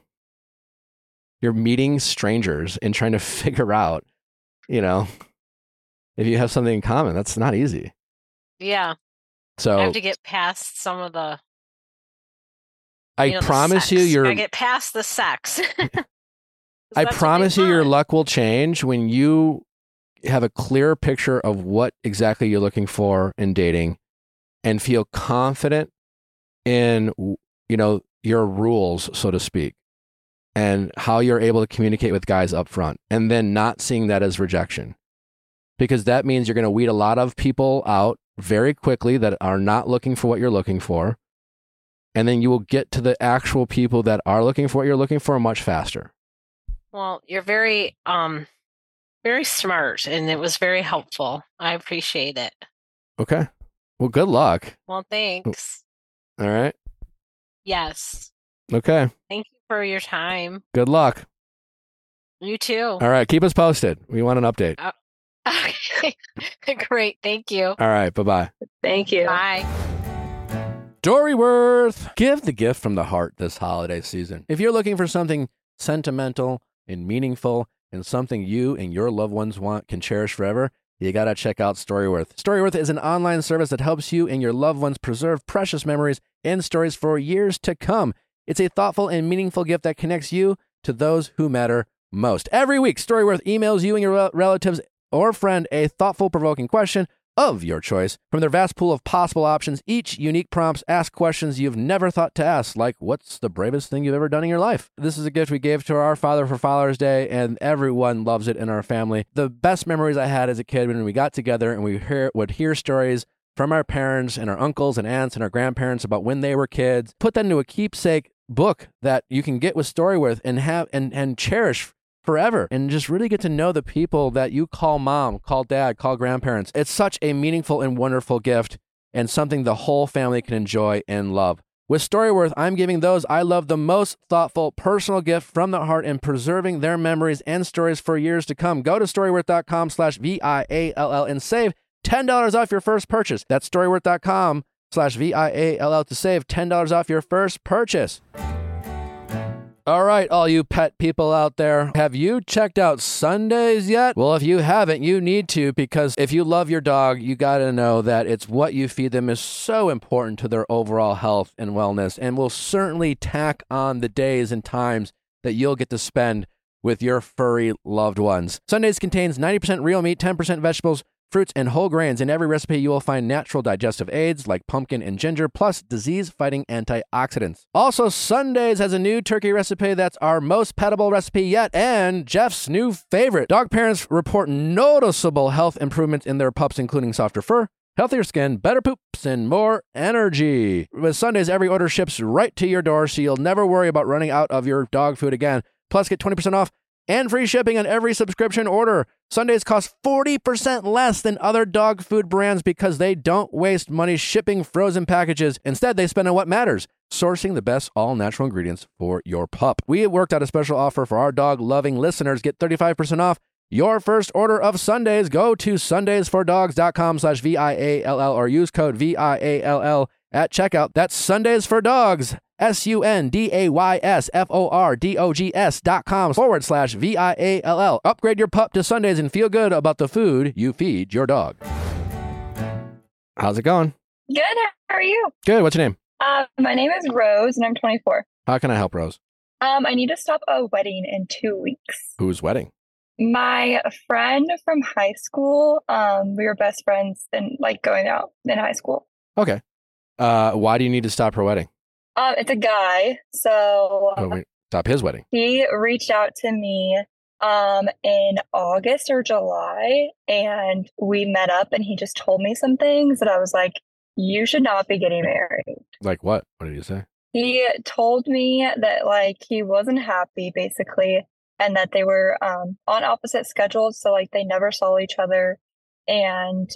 You're meeting strangers and trying to figure out, you know, if you have something in common. That's not easy. Yeah. So I have to get past some of the. I you know, promise you, sex. your I get past the sex. I That's what they promise you, your luck will change when you have a clear picture of what exactly you're looking for in dating, and feel confident in you know your rules, so to speak, and how you're able to communicate with guys up front, and then not seeing that as rejection, because that means you're going to weed a lot of people out very quickly that are not looking for what you're looking for. And then you will get to the actual people that are looking for what you're looking for much faster. Well, you're very um very smart and it was very helpful. I appreciate it. Okay. Well, good luck. Well, thanks. All right. Yes. Okay. Thank you for your time. Good luck. You too. All right. Keep us posted. We want an update. Okay. Great. Thank you. All right. Bye bye. Thank you. Bye. Storyworth. Give the gift from the heart this holiday season. If you're looking for something sentimental and meaningful and something you and your loved ones want can cherish forever, you got to check out Storyworth. Storyworth is an online service that helps you and your loved ones preserve precious memories and stories for years to come. It's a thoughtful and meaningful gift that connects you to those who matter most. Every week, Storyworth emails you and your relatives or friend a thoughtful, provoking question of your choice. From their vast pool of possible options, each unique prompts ask questions you've never thought to ask, like, What's the bravest thing you've ever done in your life? This is a gift we gave to our father for Father's Day, and everyone loves it in our family. The best memories I had as a kid when we got together and we hear, would hear stories from our parents and our uncles and aunts and our grandparents about when they were kids, put that into a keepsake book that you can get with Storyworth and have and, and cherish forever and just really get to know the people that you call mom, call dad, call grandparents. It's such a meaningful and wonderful gift and something the whole family can enjoy and love. With Storyworth, I'm giving those I love the most thoughtful, personal gift from the heart and preserving their memories and stories for years to come. Go to storyworth.com slash V-I-A-L-L and save $10 off your first purchase. That's storyworth.com slash V-I-A-L-L to save $10 off your first purchase. All right, all you pet people out there, have you checked out Sundays yet? Well, if you haven't, you need to because if you love your dog, you got to know that it's what you feed them is so important to their overall health and wellness and will certainly tack on the days and times that you'll get to spend with your furry loved ones. Sundays contains 90% real meat, 10% vegetables, fruits, and whole grains. In every recipe, you will find natural digestive aids like pumpkin and ginger, plus disease fighting antioxidants. Also, Sundays has a new turkey recipe that's our most petable recipe yet, and Jeff's new favorite. Dog parents report noticeable health improvements in their pups, including softer fur. Healthier skin, better poops, and more energy. With Sundays, every order ships right to your door, so you'll never worry about running out of your dog food again. Plus, get 20% off and free shipping on every subscription order. Sundays cost 40% less than other dog food brands because they don't waste money shipping frozen packages. Instead, they spend on what matters sourcing the best all natural ingredients for your pup. We worked out a special offer for our dog loving listeners. Get 35% off your first order of Sundays. Go to sundaysfordogs.com slash V-I-A-L-L or use code V-I-A-L-L at checkout. That's Sundays for Dogs. S-U-N-D-A-Y-S-F-O-R-D-O-G-S dot com forward slash V-I-A-L-L. Upgrade your pup to Sundays and feel good about the food you feed your dog. How's it going? Good. How are you? Good. What's your name? Uh, my name is Rose, and I'm 24. How can I help, Rose? Um, I need to stop a wedding in two weeks. Whose wedding? My friend from high school. Um, we were best friends and like going out in high school. Okay. Uh, why do you need to stop her wedding? Um, it's a guy, so Oh, wait, stop his wedding. he reached out to me um in August or July, and we met up, and he just told me some things that I was like, "You should not be getting married." Like what? What did you say? He told me that like he wasn't happy basically and that they were um on opposite schedules so like they never saw each other and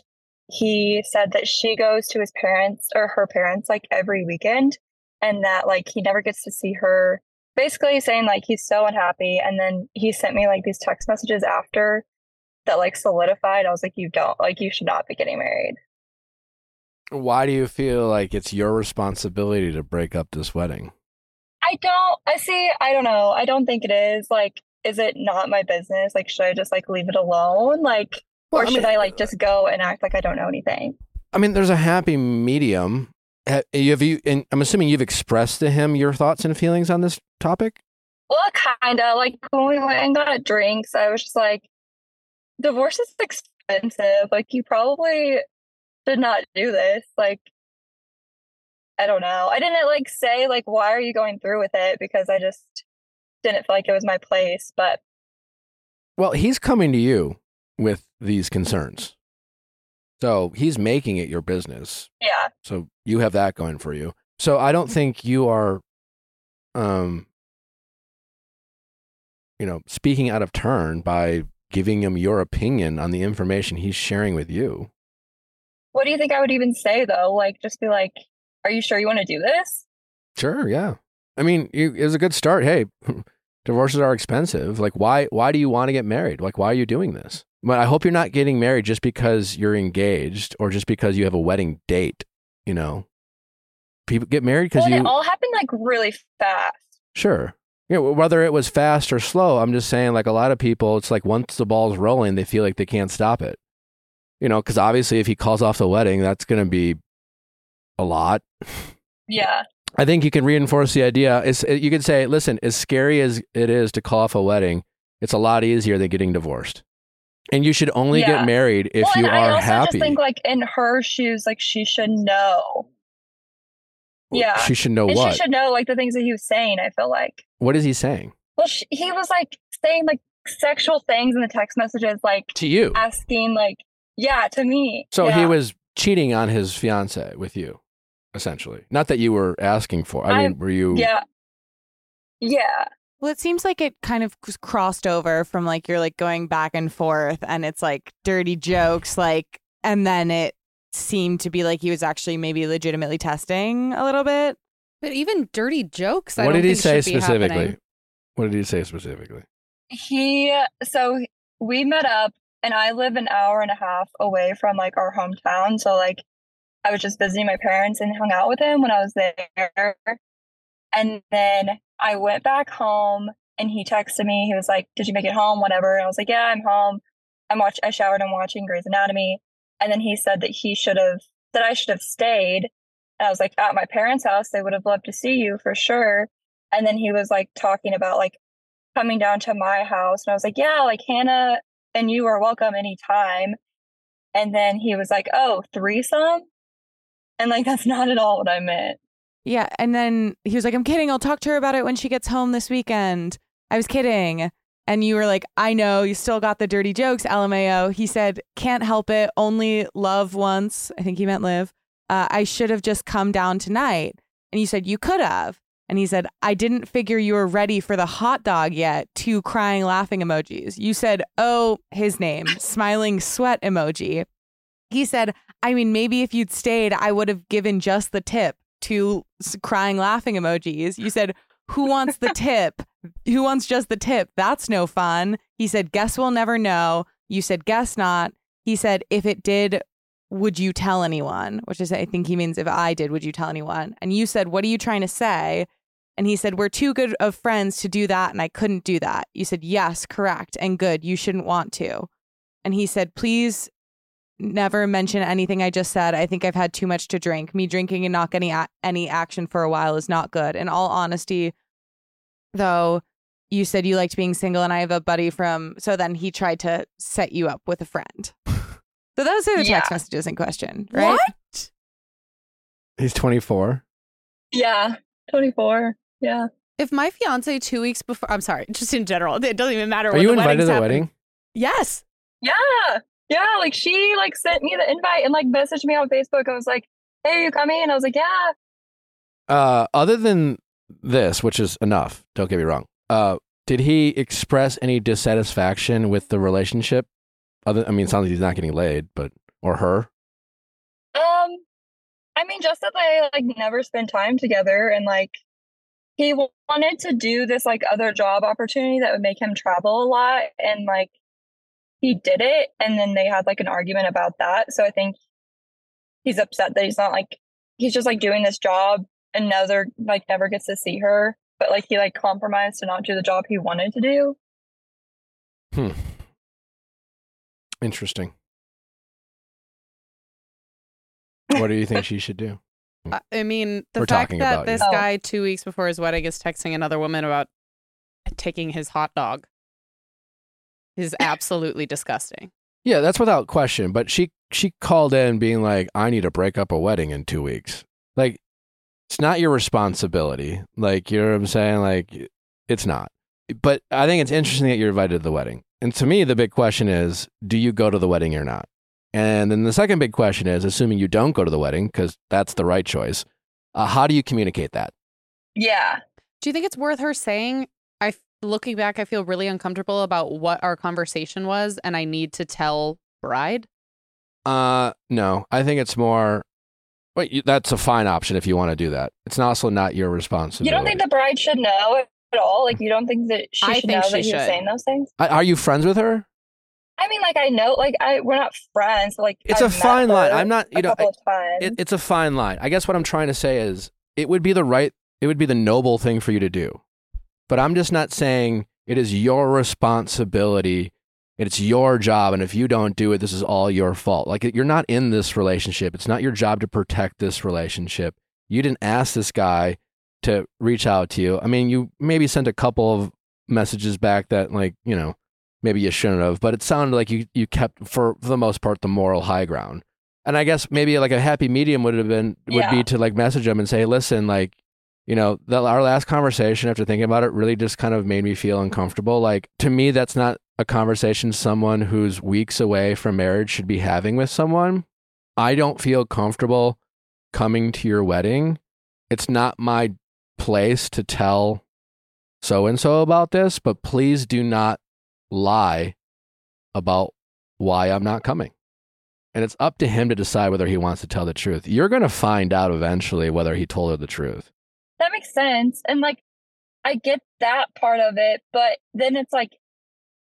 he said that she goes to his parents or her parents like every weekend and that like he never gets to see her basically saying like he's so unhappy and then he sent me like these text messages after that like solidified i was like you don't like you should not be getting married Why do you feel like it's your responsibility to break up this wedding? i don't i see i don't know i don't think it is like is it not my business like should i just like leave it alone like Well, or I should mean- i uh, like just go and act like i don't know anything I mean, there's a happy medium. Ha- Have you? And I'm assuming you've expressed to him your thoughts and feelings on this topic. Well, kind of like when we went and got drinks, I was just like, divorce is expensive. Like, you probably should not do this. Like, I don't know. I didn't like say, like, why are you going through with it? Because I just didn't feel like it was my place. But Well, he's coming to you with these concerns, so he's making it your business. yeah, So you have that going for you. So I don't think you are, um, you know, speaking out of turn by giving him your opinion on the information he's sharing with you. what do you think I would even say though? Like, just be like, are you sure you want to do this? Sure, yeah. I mean, you, it was a good start. Hey, divorces are expensive. Like, why? Why do you want to get married? Like, why are you doing this? But I hope you're not getting married just because you're engaged or just because you have a wedding date. You know, people get married because Well, you. it all happened like really fast. Sure. Yeah, whether it was fast or slow, I'm just saying, like a lot of people, it's like once the ball's rolling, they feel like they can't stop it. You know, because obviously, if he calls off the wedding, that's going to be a lot. Yeah. I think you can reinforce the idea. It's, you could say, listen, as scary as it is to call off a wedding, it's a lot easier than getting divorced. And you should only Yeah. get married if well, you and I are also happy. just think like in her shoes, like she should know. Yeah. She should know and what. she should know like the things that he was saying. I feel like. What is he saying Well, she, he was like saying like sexual things in the text messages, like to you? asking like, yeah, to me. So he was cheating on his fiance with you, essentially. Not that you were asking for. I mean, I'm- were you? Yeah. Yeah. Well, it seems like it kind of crossed over from like you're like going back and forth and it's like dirty jokes, like, and then it seemed to be like he was actually maybe legitimately testing a little bit. But even dirty jokes, I What don't did he say specifically? happening. What did he say specifically? He uh, so we met up and I live an hour and a half away from like our hometown. So like I was just visiting my parents and hung out with him when I was there. And then I went back home and he texted me. He was like, Did you make it home? Whatever. And I was like, Yeah, I'm home. I'm watch I showered and watching Grey's Anatomy. And then he said that he should have that I should have stayed. And I was like, at my parents' house, they would have loved to see you for sure. And then he was like talking about like coming down to my house. And I was like, yeah, like Hannah and you are welcome anytime. And then he was like, oh, threesome? And like, that's not at all what I meant. Yeah. And then he was like, I'm kidding. I'll talk to her about it when she gets home this weekend. I was kidding. And you were like, I know you still got the dirty jokes, LMAO. He said, can't help it. Only love once. I think he meant live. Uh, I should have just come down tonight. And you said, you could have. And he said, I didn't figure you were ready for the hot dog yet. Two crying, laughing emojis. You said, oh, his name, smiling sweat emoji. He said, I mean, maybe if you'd stayed, I would have given just the tip. Two crying, laughing emojis. You said, who wants the tip? Who wants just the tip? That's no fun. He said, guess we'll never know. You said, guess not. He said, if it did, would you tell anyone? Which is, I think he means if I did, would you tell anyone? And you said, what are you trying to say? And he said, We're too good of friends to do that. And I couldn't do that. You said, Yes, correct. And good. You shouldn't want to. And he said, Please never mention anything I just said. I think I've had too much to drink. Me drinking and not getting a- any action for a while is not good. In all honesty, though, you said you liked being single, and I have a buddy from. So then he tried to set you up with a friend. So those are the text messages in question, right? What? He's 24. Yeah. 24. Yeah. If my fiance two weeks before, I'm sorry, just in general, it doesn't even matter. Are when you the invited wedding's to the happening. wedding? Yes. Yeah. Yeah. Like she like sent me the invite and like messaged me on Facebook. I was like, hey, you coming? And I was like, yeah. Uh, other than this, which is enough, don't get me wrong. Uh, did he express any dissatisfaction with the relationship? Other, I mean, it sounds like he's not getting laid, but or her. Um, I mean, just that they like never spend time together and like he wanted to do this like other job opportunity that would make him travel a lot and like he did it and then they had like an argument about that. So I think he's upset that he's not like he's just like doing this job and never like never gets to see her. But like he like compromised to not do the job he wanted to do. Hmm. Interesting. What do you think she should do? I- I mean, the We're fact talking that about you. this Oh. guy two weeks before his wedding is texting another woman about taking his hot dog is absolutely disgusting. Yeah, that's without question. But she she called in being like, "I need to break up a wedding in two weeks." Like, it's not your responsibility. Like, you know what I'm saying? Like, it's not. But I think it's interesting that you're invited to the wedding. And to me, the big question is, do you go to the wedding or not? And then the second big question is, assuming you don't go to the wedding because that's the right choice, uh, how do you communicate that? Yeah. Do you think it's worth her saying, I f- looking back, I feel really uncomfortable about what our conversation was and I need to tell bride? Uh, no, I think it's more. Wait, you, that's a fine option if you want to do that. It's also not your responsibility. You don't think the bride should know at all? Like you don't think that she I should think know she that he was should. saying those things? I- Are you friends with her? I mean, like I know, like I we're not friends, but like It's I've a fine line. I'm not, you a know, couple of times. It, it's a fine line. I guess what I'm trying to say is it would be the right, it would be the noble thing for you to do. But I'm just not saying it is your responsibility. It's your job. And if you don't do it, this is all your fault. Like you're not in this relationship. It's not your job to protect this relationship. You didn't ask this guy to reach out to you. I mean, you maybe sent a couple of messages back that, like, you know, maybe you shouldn't have, but it sounded like you, you kept, for, for the most part, the moral high ground. And I guess maybe like a happy medium would have been would Yeah. be to like message him and say, listen, like, you know, the, our last conversation after thinking about it really just kind of made me feel uncomfortable. Like to me, that's not a conversation someone who's weeks away from marriage should be having with someone. I don't feel comfortable coming to your wedding. It's not my place to tell so and so about this, but please do not lie about why I'm not coming. And it's up to him to decide whether he wants to tell the truth. You're going to find out eventually whether he told her the truth. That makes sense. And like I get that part of it, but then it's like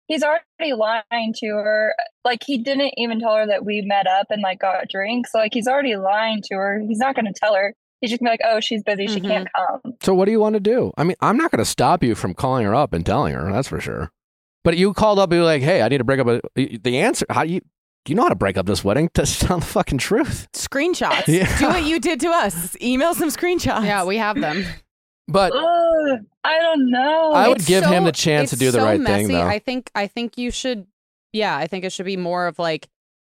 he's already lying to her. Like he didn't even tell her that we met up and like got drinks. So like he's already lying to her. He's not gonna tell her. He's just gonna be like, Oh, she's busy, she can't mm-hmm. come. So what do you want to do? I mean, I'm not going to stop you from calling her up and telling her. That's for sure. But you called up and you were like, "Hey, I need to break up." A, the answer, how do you do you know how to break up this wedding? To tell the fucking truth. Screenshots. Yeah. Do what you did to us. Email some screenshots. Yeah, we have them. But Ugh, I don't know. I would It's give him the chance to it's do the so right messy. thing, though. I think I think you should yeah, I think it should be more of like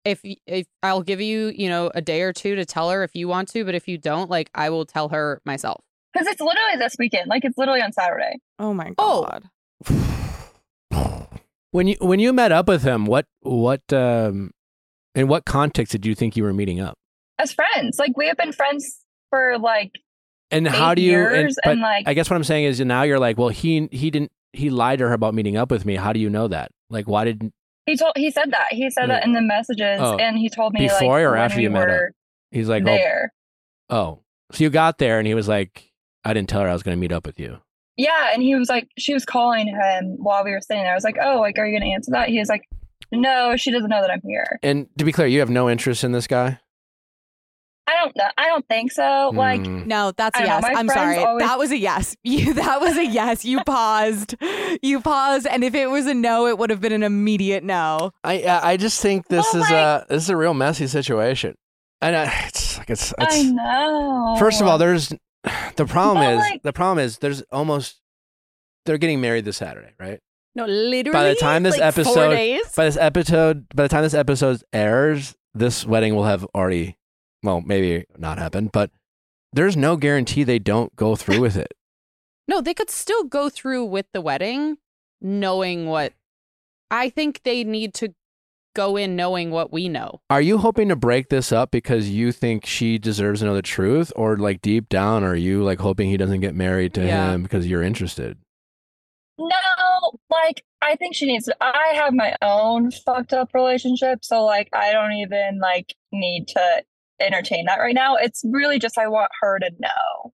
if if I'll give you, you know, a day or two to tell her if you want to, but if you don't, like I will tell her myself. Because it's literally this weekend. Like it's literally on Saturday. Oh my Oh. when you when you met up with him, what what um in what context did you think you were meeting up? As friends. Like we have been friends for like And how do you? and- years but and, like- I guess what I'm saying is now you're like, well, he he didn't he lied to her about meeting up with me. How do you know that? Like, why didn't he told he said that. He said that in the messages Oh. and he told me before like or after you met were He's like, oh, oh, so you got there and he was like, I didn't tell her I was going to meet up with you. Yeah, and he was like, she was calling him while we were sitting there. I was like, oh, like, are you gonna answer that? He was like, no, she doesn't know that I'm here. And to be clear, you have no interest in this guy. I don't know. I don't think so. Like, Mm. No, that's I a don't know, yes. I'm sorry. always- That was a yes. You that was a yes. You paused. You paused and if it was a no, it would have been an immediate no. I I I just think this Oh is my- a this is a real messy situation. And I, it's like it's, it's I know. First of all, there's the problem But, is like- the problem is there's almost they're getting married this Saturday, right? No, literally. By the time this like, episode by this episode by the time this episode airs, this wedding will have already well, maybe not happened, but there's no guarantee they don't go through with it. No, they could still go through with the wedding knowing what I think they need to go in knowing what we know. Are you hoping to break this up because you think she deserves to know the truth or like deep down are you like hoping he doesn't get married to Yeah. him because you're interested? no, like, I think she needs. To, I have my own fucked up relationship, so like, I don't even like need to entertain that right now. It's really just I want her to know.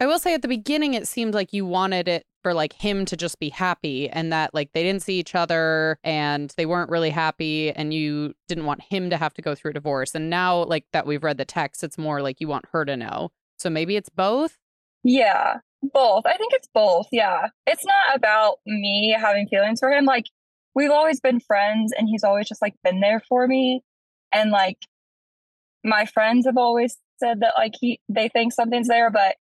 I will say at the beginning, it seemed like you wanted it for like him to just be happy and that like they didn't see each other and they weren't really happy and you didn't want him to have to go through a divorce. And now, like that we've read the text, it's more like you want her to know. So maybe it's both. Yeah, both. I think it's both. Yeah. It's not about me having feelings for him. Like, we've always been friends and he's always just like been there for me. And like, my friends have always said that like he, they think something's there, but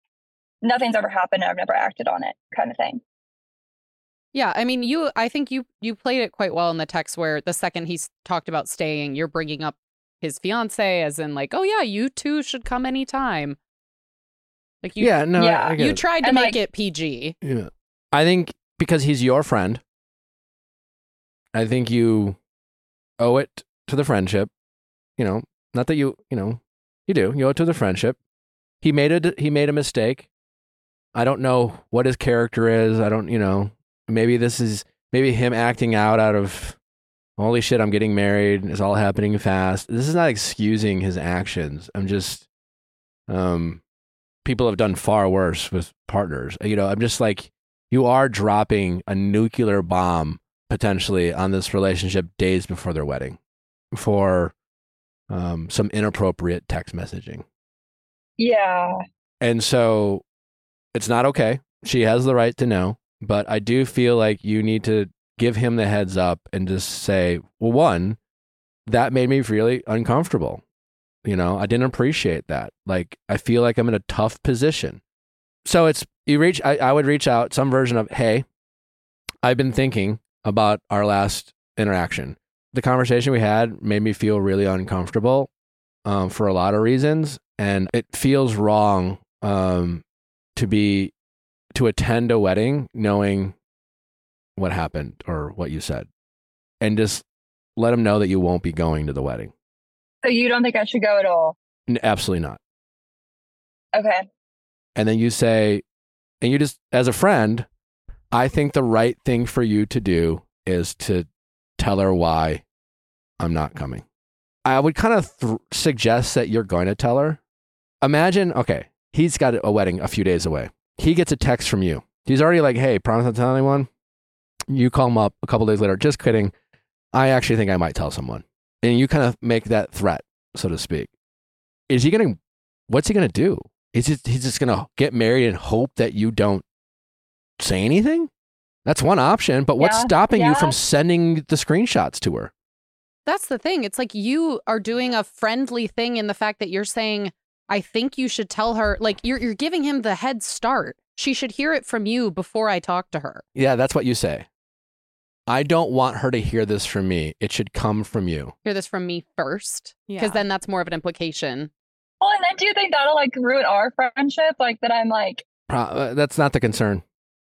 nothing's ever happened. and I've never acted on it kind of thing. Yeah, I mean, you. I think you you played it quite well in the text where the second he's talked about staying, you're bringing up his fiance as in like, oh yeah, you two should come anytime. Like you, Yeah, no, I- I get you it. tried to And, make like- it PG. Yeah. I think because he's your friend, I think you owe it to the friendship. You know, not that you, you know, you do. You owe it to the friendship. He made a he made a mistake. I don't know what his character is. I don't, you know, maybe this is maybe him acting out out of holy shit, I'm getting married. It's all happening fast. This is not excusing his actions. I'm just um people have done far worse with partners. You know, I'm just like you are dropping a nuclear bomb potentially on this relationship days before their wedding for um, some inappropriate text messaging. Yeah. And so it's not okay. She has the right to know, but I do feel like you need to give him the heads up and just say, well, one, that made me really uncomfortable. You know, I didn't appreciate that. Like, I feel like I'm in a tough position. So it's, you reach, I, I would reach out some version of, hey, I've been thinking about our last interaction. The conversation we had made me feel really uncomfortable um, for a lot of reasons. And it feels wrong um, to be, to attend a wedding knowing what happened or what you said. And just let them know that you won't be going to the wedding. So you don't think I should go at all? N- Absolutely not. Okay. and then you say, and you just, as a friend, I think the right thing for you to do is to tell her why I'm not coming. I would kind of th- suggest that you're going to tell her. Imagine, okay, he's got a wedding a few days away. He gets a text from you. He's already like, hey, promise not to tell anyone. You call him up a couple days later, just kidding. I actually think I might tell someone. And you kind of make that threat, so to speak. Is he going to, what's he going to do? Is he, he's just going to get married and hope that you don't say anything? That's one option. But what's Yeah, stopping you from sending the screenshots to her? That's the thing. It's like you are doing a friendly thing in the fact that you're saying, I think you should tell her, like you're you're giving him the head start. She should hear it from you before I talk to her. Yeah, that's what you say. I don't want her to hear this from me. It should come from you. Hear this from me first. Yeah. Because then that's more of an implication. Well, and then do you think that'll like ruin our friendship? Like that I'm like, Pro- uh, that's not the concern.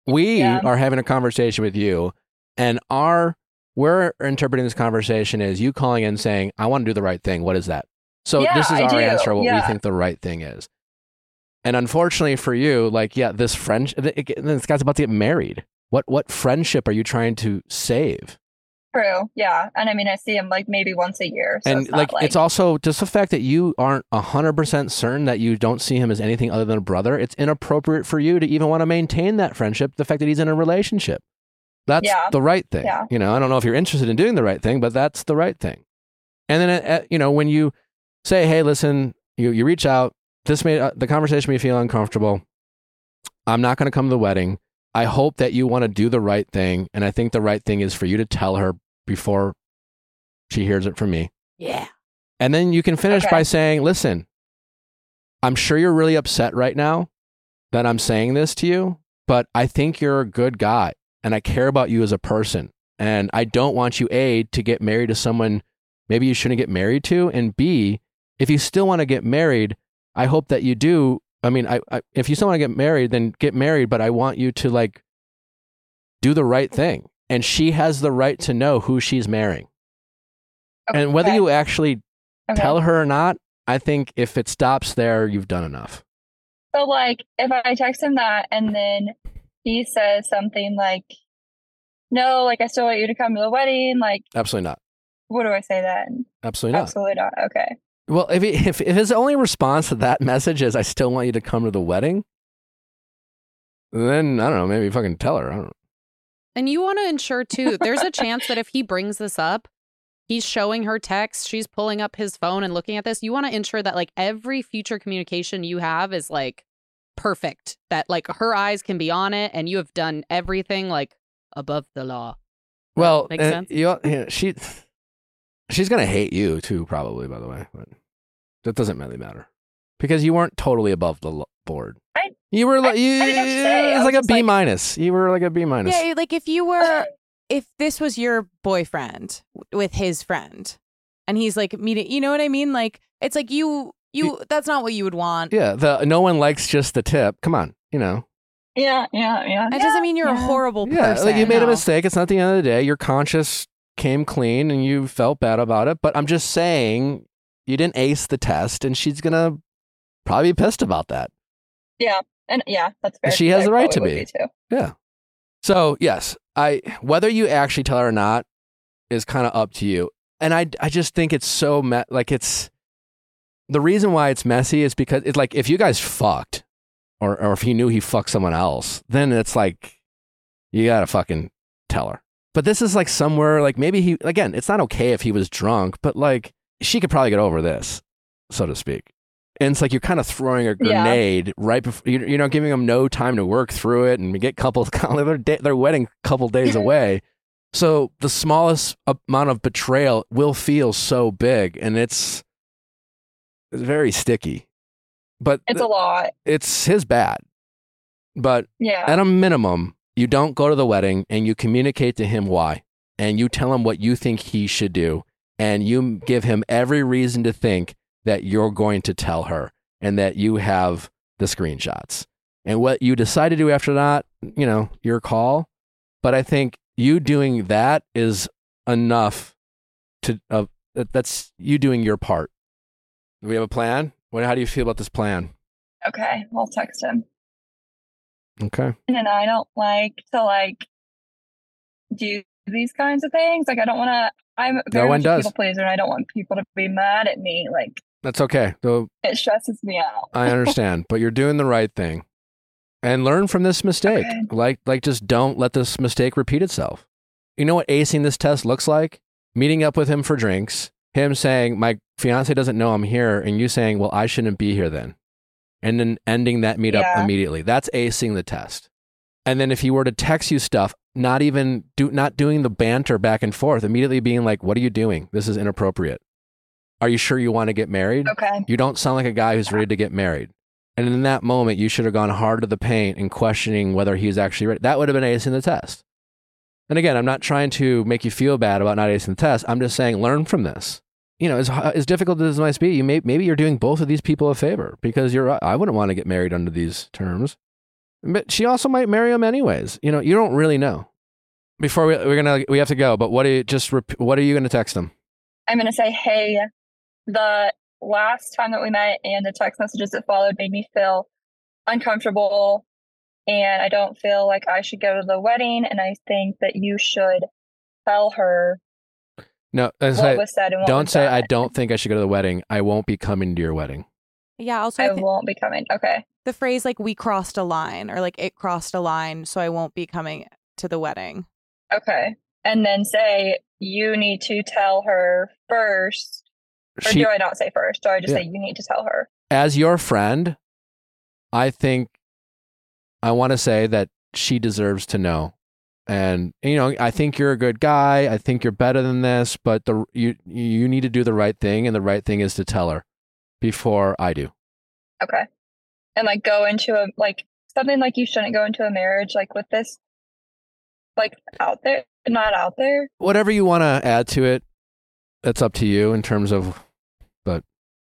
We Yeah. are having a conversation with you, and our we're interpreting this conversation as you calling in saying, "I want to do the right thing." What is that? So Yeah, this is our answer. What we think the right thing is. And unfortunately for you, like yeah, this friendship. This guy's about to get married. What what friendship are you trying to save? true. Yeah. And I mean, I see him like maybe once a year. So and it's like, like, it's also just the fact that you aren't 100% certain that you don't see him as anything other than a brother it's inappropriate for you to even want to maintain that friendship the fact that he's in a relationship that's Yeah. the right thing Yeah. you know i don't know if you're interested in doing the right thing but that's the right thing and then uh, uh, you know when you say hey listen you, you reach out this made uh, the conversation made me feel uncomfortable i'm not going to come to the wedding i hope that you want to do the right thing and i think the right thing is for you to tell her before she hears it from me Yeah. and then you can finish Okay. by saying, listen, I'm sure you're really upset right now that I'm saying this to you, but I think you're a good guy and I care about you as a person. And I don't want you, A, to get married to someone maybe you shouldn't get married to. And B, if you still want to get married, I hope that you do. I mean, I, I, if you still want to get married, then get married, but I want you to like do the right thing. And she has the right to know who she's marrying. And whether you actually Okay. tell her or not, I think if it stops there, you've done enough. So like if I text him that and then he says something like, No, like I still want you to come to the wedding, like Absolutely not. what do I say then? Absolutely not. Absolutely not. Okay. Well, if, he, if if his only response to that message is "I still want you to come to the wedding," then I don't know. Maybe fucking tell her. I don't know. And you want to ensure too, there's a chance that if he brings this up, he's showing her text, she's pulling up his phone and looking at this. You want to ensure that like every future communication you have is like perfect, that like her eyes can be on it and you have done everything like above the law. Well, makes uh, sense? You, yeah, she she's gonna hate you too, probably. By the way, but that doesn't really matter because you weren't totally above the board. I, You were like you. I didn't have to say. It I was was like a just like- minus. You were like a B minus. Yeah, like if you were, if this was your boyfriend with his friend, and he's like meeting, you know what I mean? Like it's like you, you. That's not what you would want. Yeah, the no one likes just the tip. Come on, you know. Yeah, yeah, yeah. It doesn't mean you're a horrible Yeah, person. like you made a mistake. It's not the end of the day. You're conscience came clean and you felt bad about it. But I'm just saying you didn't ace the test, and she's gonna probably be pissed about that. Yeah, and yeah, that's fair. She has the right to would be. too. Yeah. So yes, I whether you actually tell her or not is kind of up to you. And I I just think it's so me- like it's the reason why it's messy is because it's like if you guys fucked or or if he knew he fucked someone else, then it's like you gotta fucking tell her. But this is like somewhere like maybe he again, it's not okay if he was drunk, but like she could probably get over this, so to speak. And it's like you're kind of throwing a Yeah. grenade right before you're, you're not giving them no time to work through it and get couples their day, their wedding a couple days away. So the smallest amount of betrayal will feel so big, and it's, it's very sticky. But It's a lot. it's his bad. But Yeah. at a minimum, you don't go to the wedding and you communicate to him why, and you tell him what you think he should do, and you give him every reason to think that you're going to tell her and that you have the screenshots. And what you decide to do after that, you know, your call. But I think you doing that is enough to, uh, that- that's you doing your part. We have a plan? What, how do you feel about this plan? Okay, I'll text him. Okay. And I don't like to like do these kinds of things. Like I don't want to. I'm very one much a does. people pleaser, and I don't want people to be mad at me. Like That's okay. Though it stresses me out. I understand, but you're doing the right thing. And learn from this mistake. Okay. Like like just don't let this mistake repeat itself. You know what acing this test looks like? Meeting up with him for drinks, him saying, "My fiance doesn't know I'm here," and you saying, "Well, I shouldn't be here then." And then ending that meetup Yeah. immediately. That's acing the test. And then if he were to text you stuff, not even do not doing the banter back and forth, immediately being like, "What are you doing? This is inappropriate." Are you sure you want to get married? Okay. You don't sound like a guy who's ready to get married. And in that moment, you should have gone hard to the paint and questioning whether he's actually ready. That would have been acing the test. And again, I'm not trying to make you feel bad about not acing the test. I'm just saying learn from this. You know, as, as difficult as it might be, you may, maybe you're doing both of these people a favor because you're. I wouldn't want to get married under these terms, but she also might marry him anyways. You know, you don't really know. Before we, we're gonna we have to go, but what are you just what are you gonna text him? I'm gonna say, hey, the last time that we met and the text messages that followed made me feel uncomfortable, and I don't feel like I should go to the wedding. And I think that you should tell her No, what say, was said and what don't was say I don't think I should go to the wedding. I won't be coming to your wedding. Yeah. Also, I I think won't be coming. Okay. the phrase like "we crossed a line" or like "it crossed a line," so I won't be coming to the wedding. Okay. And then say you need to tell her first. Or She- do I not say first? Do I just Yeah. say you need to tell her? as your friend, I think I want to say that she deserves to know. And you know, I think you're a good guy. I think you're better than this, but the you you need to do the right thing and the right thing is to tell her before I do. Okay. And like go into a like something like you shouldn't go into a marriage like with this like out there not out there. Whatever you want to add to it, that's up to you in terms of but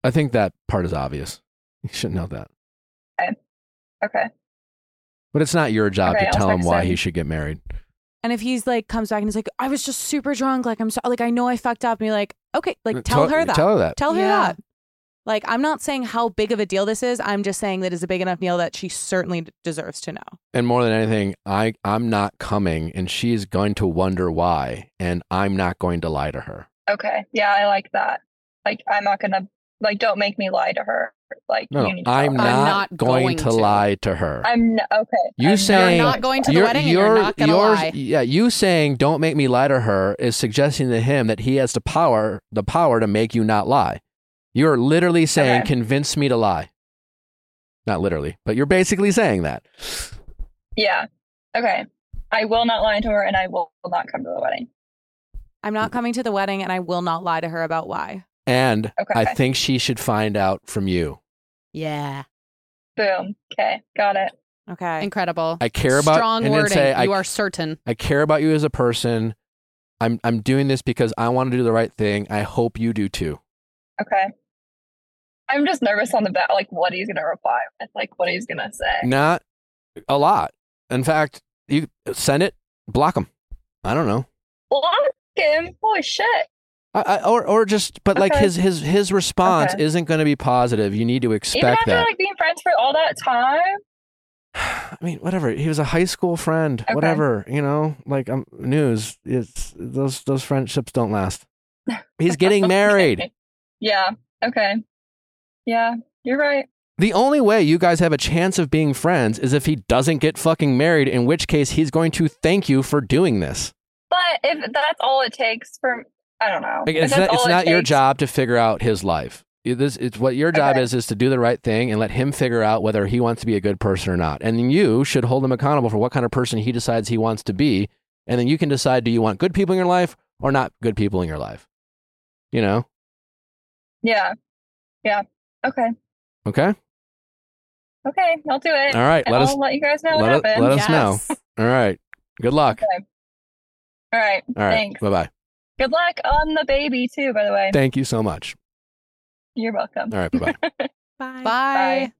I think that part is obvious. You should know that. Okay. But it's not your job Okay, to I'll tell him why he should get married. And if he's like comes back and he's like, "I was just super drunk," like I'm so like I know I fucked up, and you're like, "Okay, like Uh, tell tell- her that. tell her that. Tell her Yeah. that." Like I'm not saying how big of a deal this is. I'm just saying that it's a big enough deal that she certainly d- deserves to know. And more than anything, I I'm not coming and she's going to wonder why and I'm not going to lie to her. Okay. Yeah, I like that. Like I'm not gonna like don't make me lie to her. Like No, you no need to I'm tell her. not, not going, going to, to. lie to her. I'm n- okay. you I'm saying You're not going to the you're- wedding and you're not gonna lie. Yeah, you saying don't make me lie to her is suggesting to him that he has the power, the power to make you not lie. You're literally saying Okay. convince me to lie. Not literally, but you're basically saying that. Yeah. Okay. I will not lie to her, and I will not come to the wedding. I'm not coming to the wedding and I will not lie to her about why. And Okay. I think she should find out from you. Yeah. Boom. Okay. Got it. Okay. Incredible. I care about Strong and wording. say, I- you are certain. I care about you as a person. I'm I'm doing this because I want to do the right thing. I hope you do too. Okay. I'm just nervous on the bat, like what he's gonna reply with, like what he's gonna say. Not a lot. In fact, you send it, block him. I don't know. Block him. Holy shit. I, I, or or just but like his his his response Okay. isn't going to be positive. You need to expect Even after that. like being friends for all that time. I mean, whatever. He was a high school friend. Okay. Whatever. You know, like um, news. It's those those friendships don't last. He's getting married. Yeah. Okay. Yeah. You're right. The only way you guys have a chance of being friends is if he doesn't get fucking married, in which case he's going to thank you for doing this. But if that's all it takes for, I don't know. Like, it's not, it's all it your job to figure out his life. It- This, it's what your job Okay. is is to do the right thing and let him figure out whether he wants to be a good person or not. And then you should hold him accountable for what kind of person he decides he wants to be. And then you can decide do you want good people in your life or not good people in your life? You know? Yeah. Yeah. Okay. Okay? Okay. I'll do it. All right, And let I'll us- let you guys know what let, us, happens. let us know. All right. Good luck. Okay. All right. All right. Thanks. Bye bye. Good luck on the baby too. By the way. Thank you so much. You're welcome. All right. Bye bye. Bye. Bye.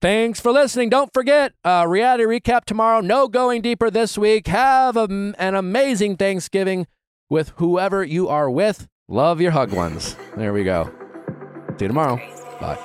Thanks for listening. Don't forget, uh, reality recap tomorrow. No going deeper this week. Have a, an amazing Thanksgiving with whoever you are with. Love your hug ones. There we go. See you tomorrow. Bye.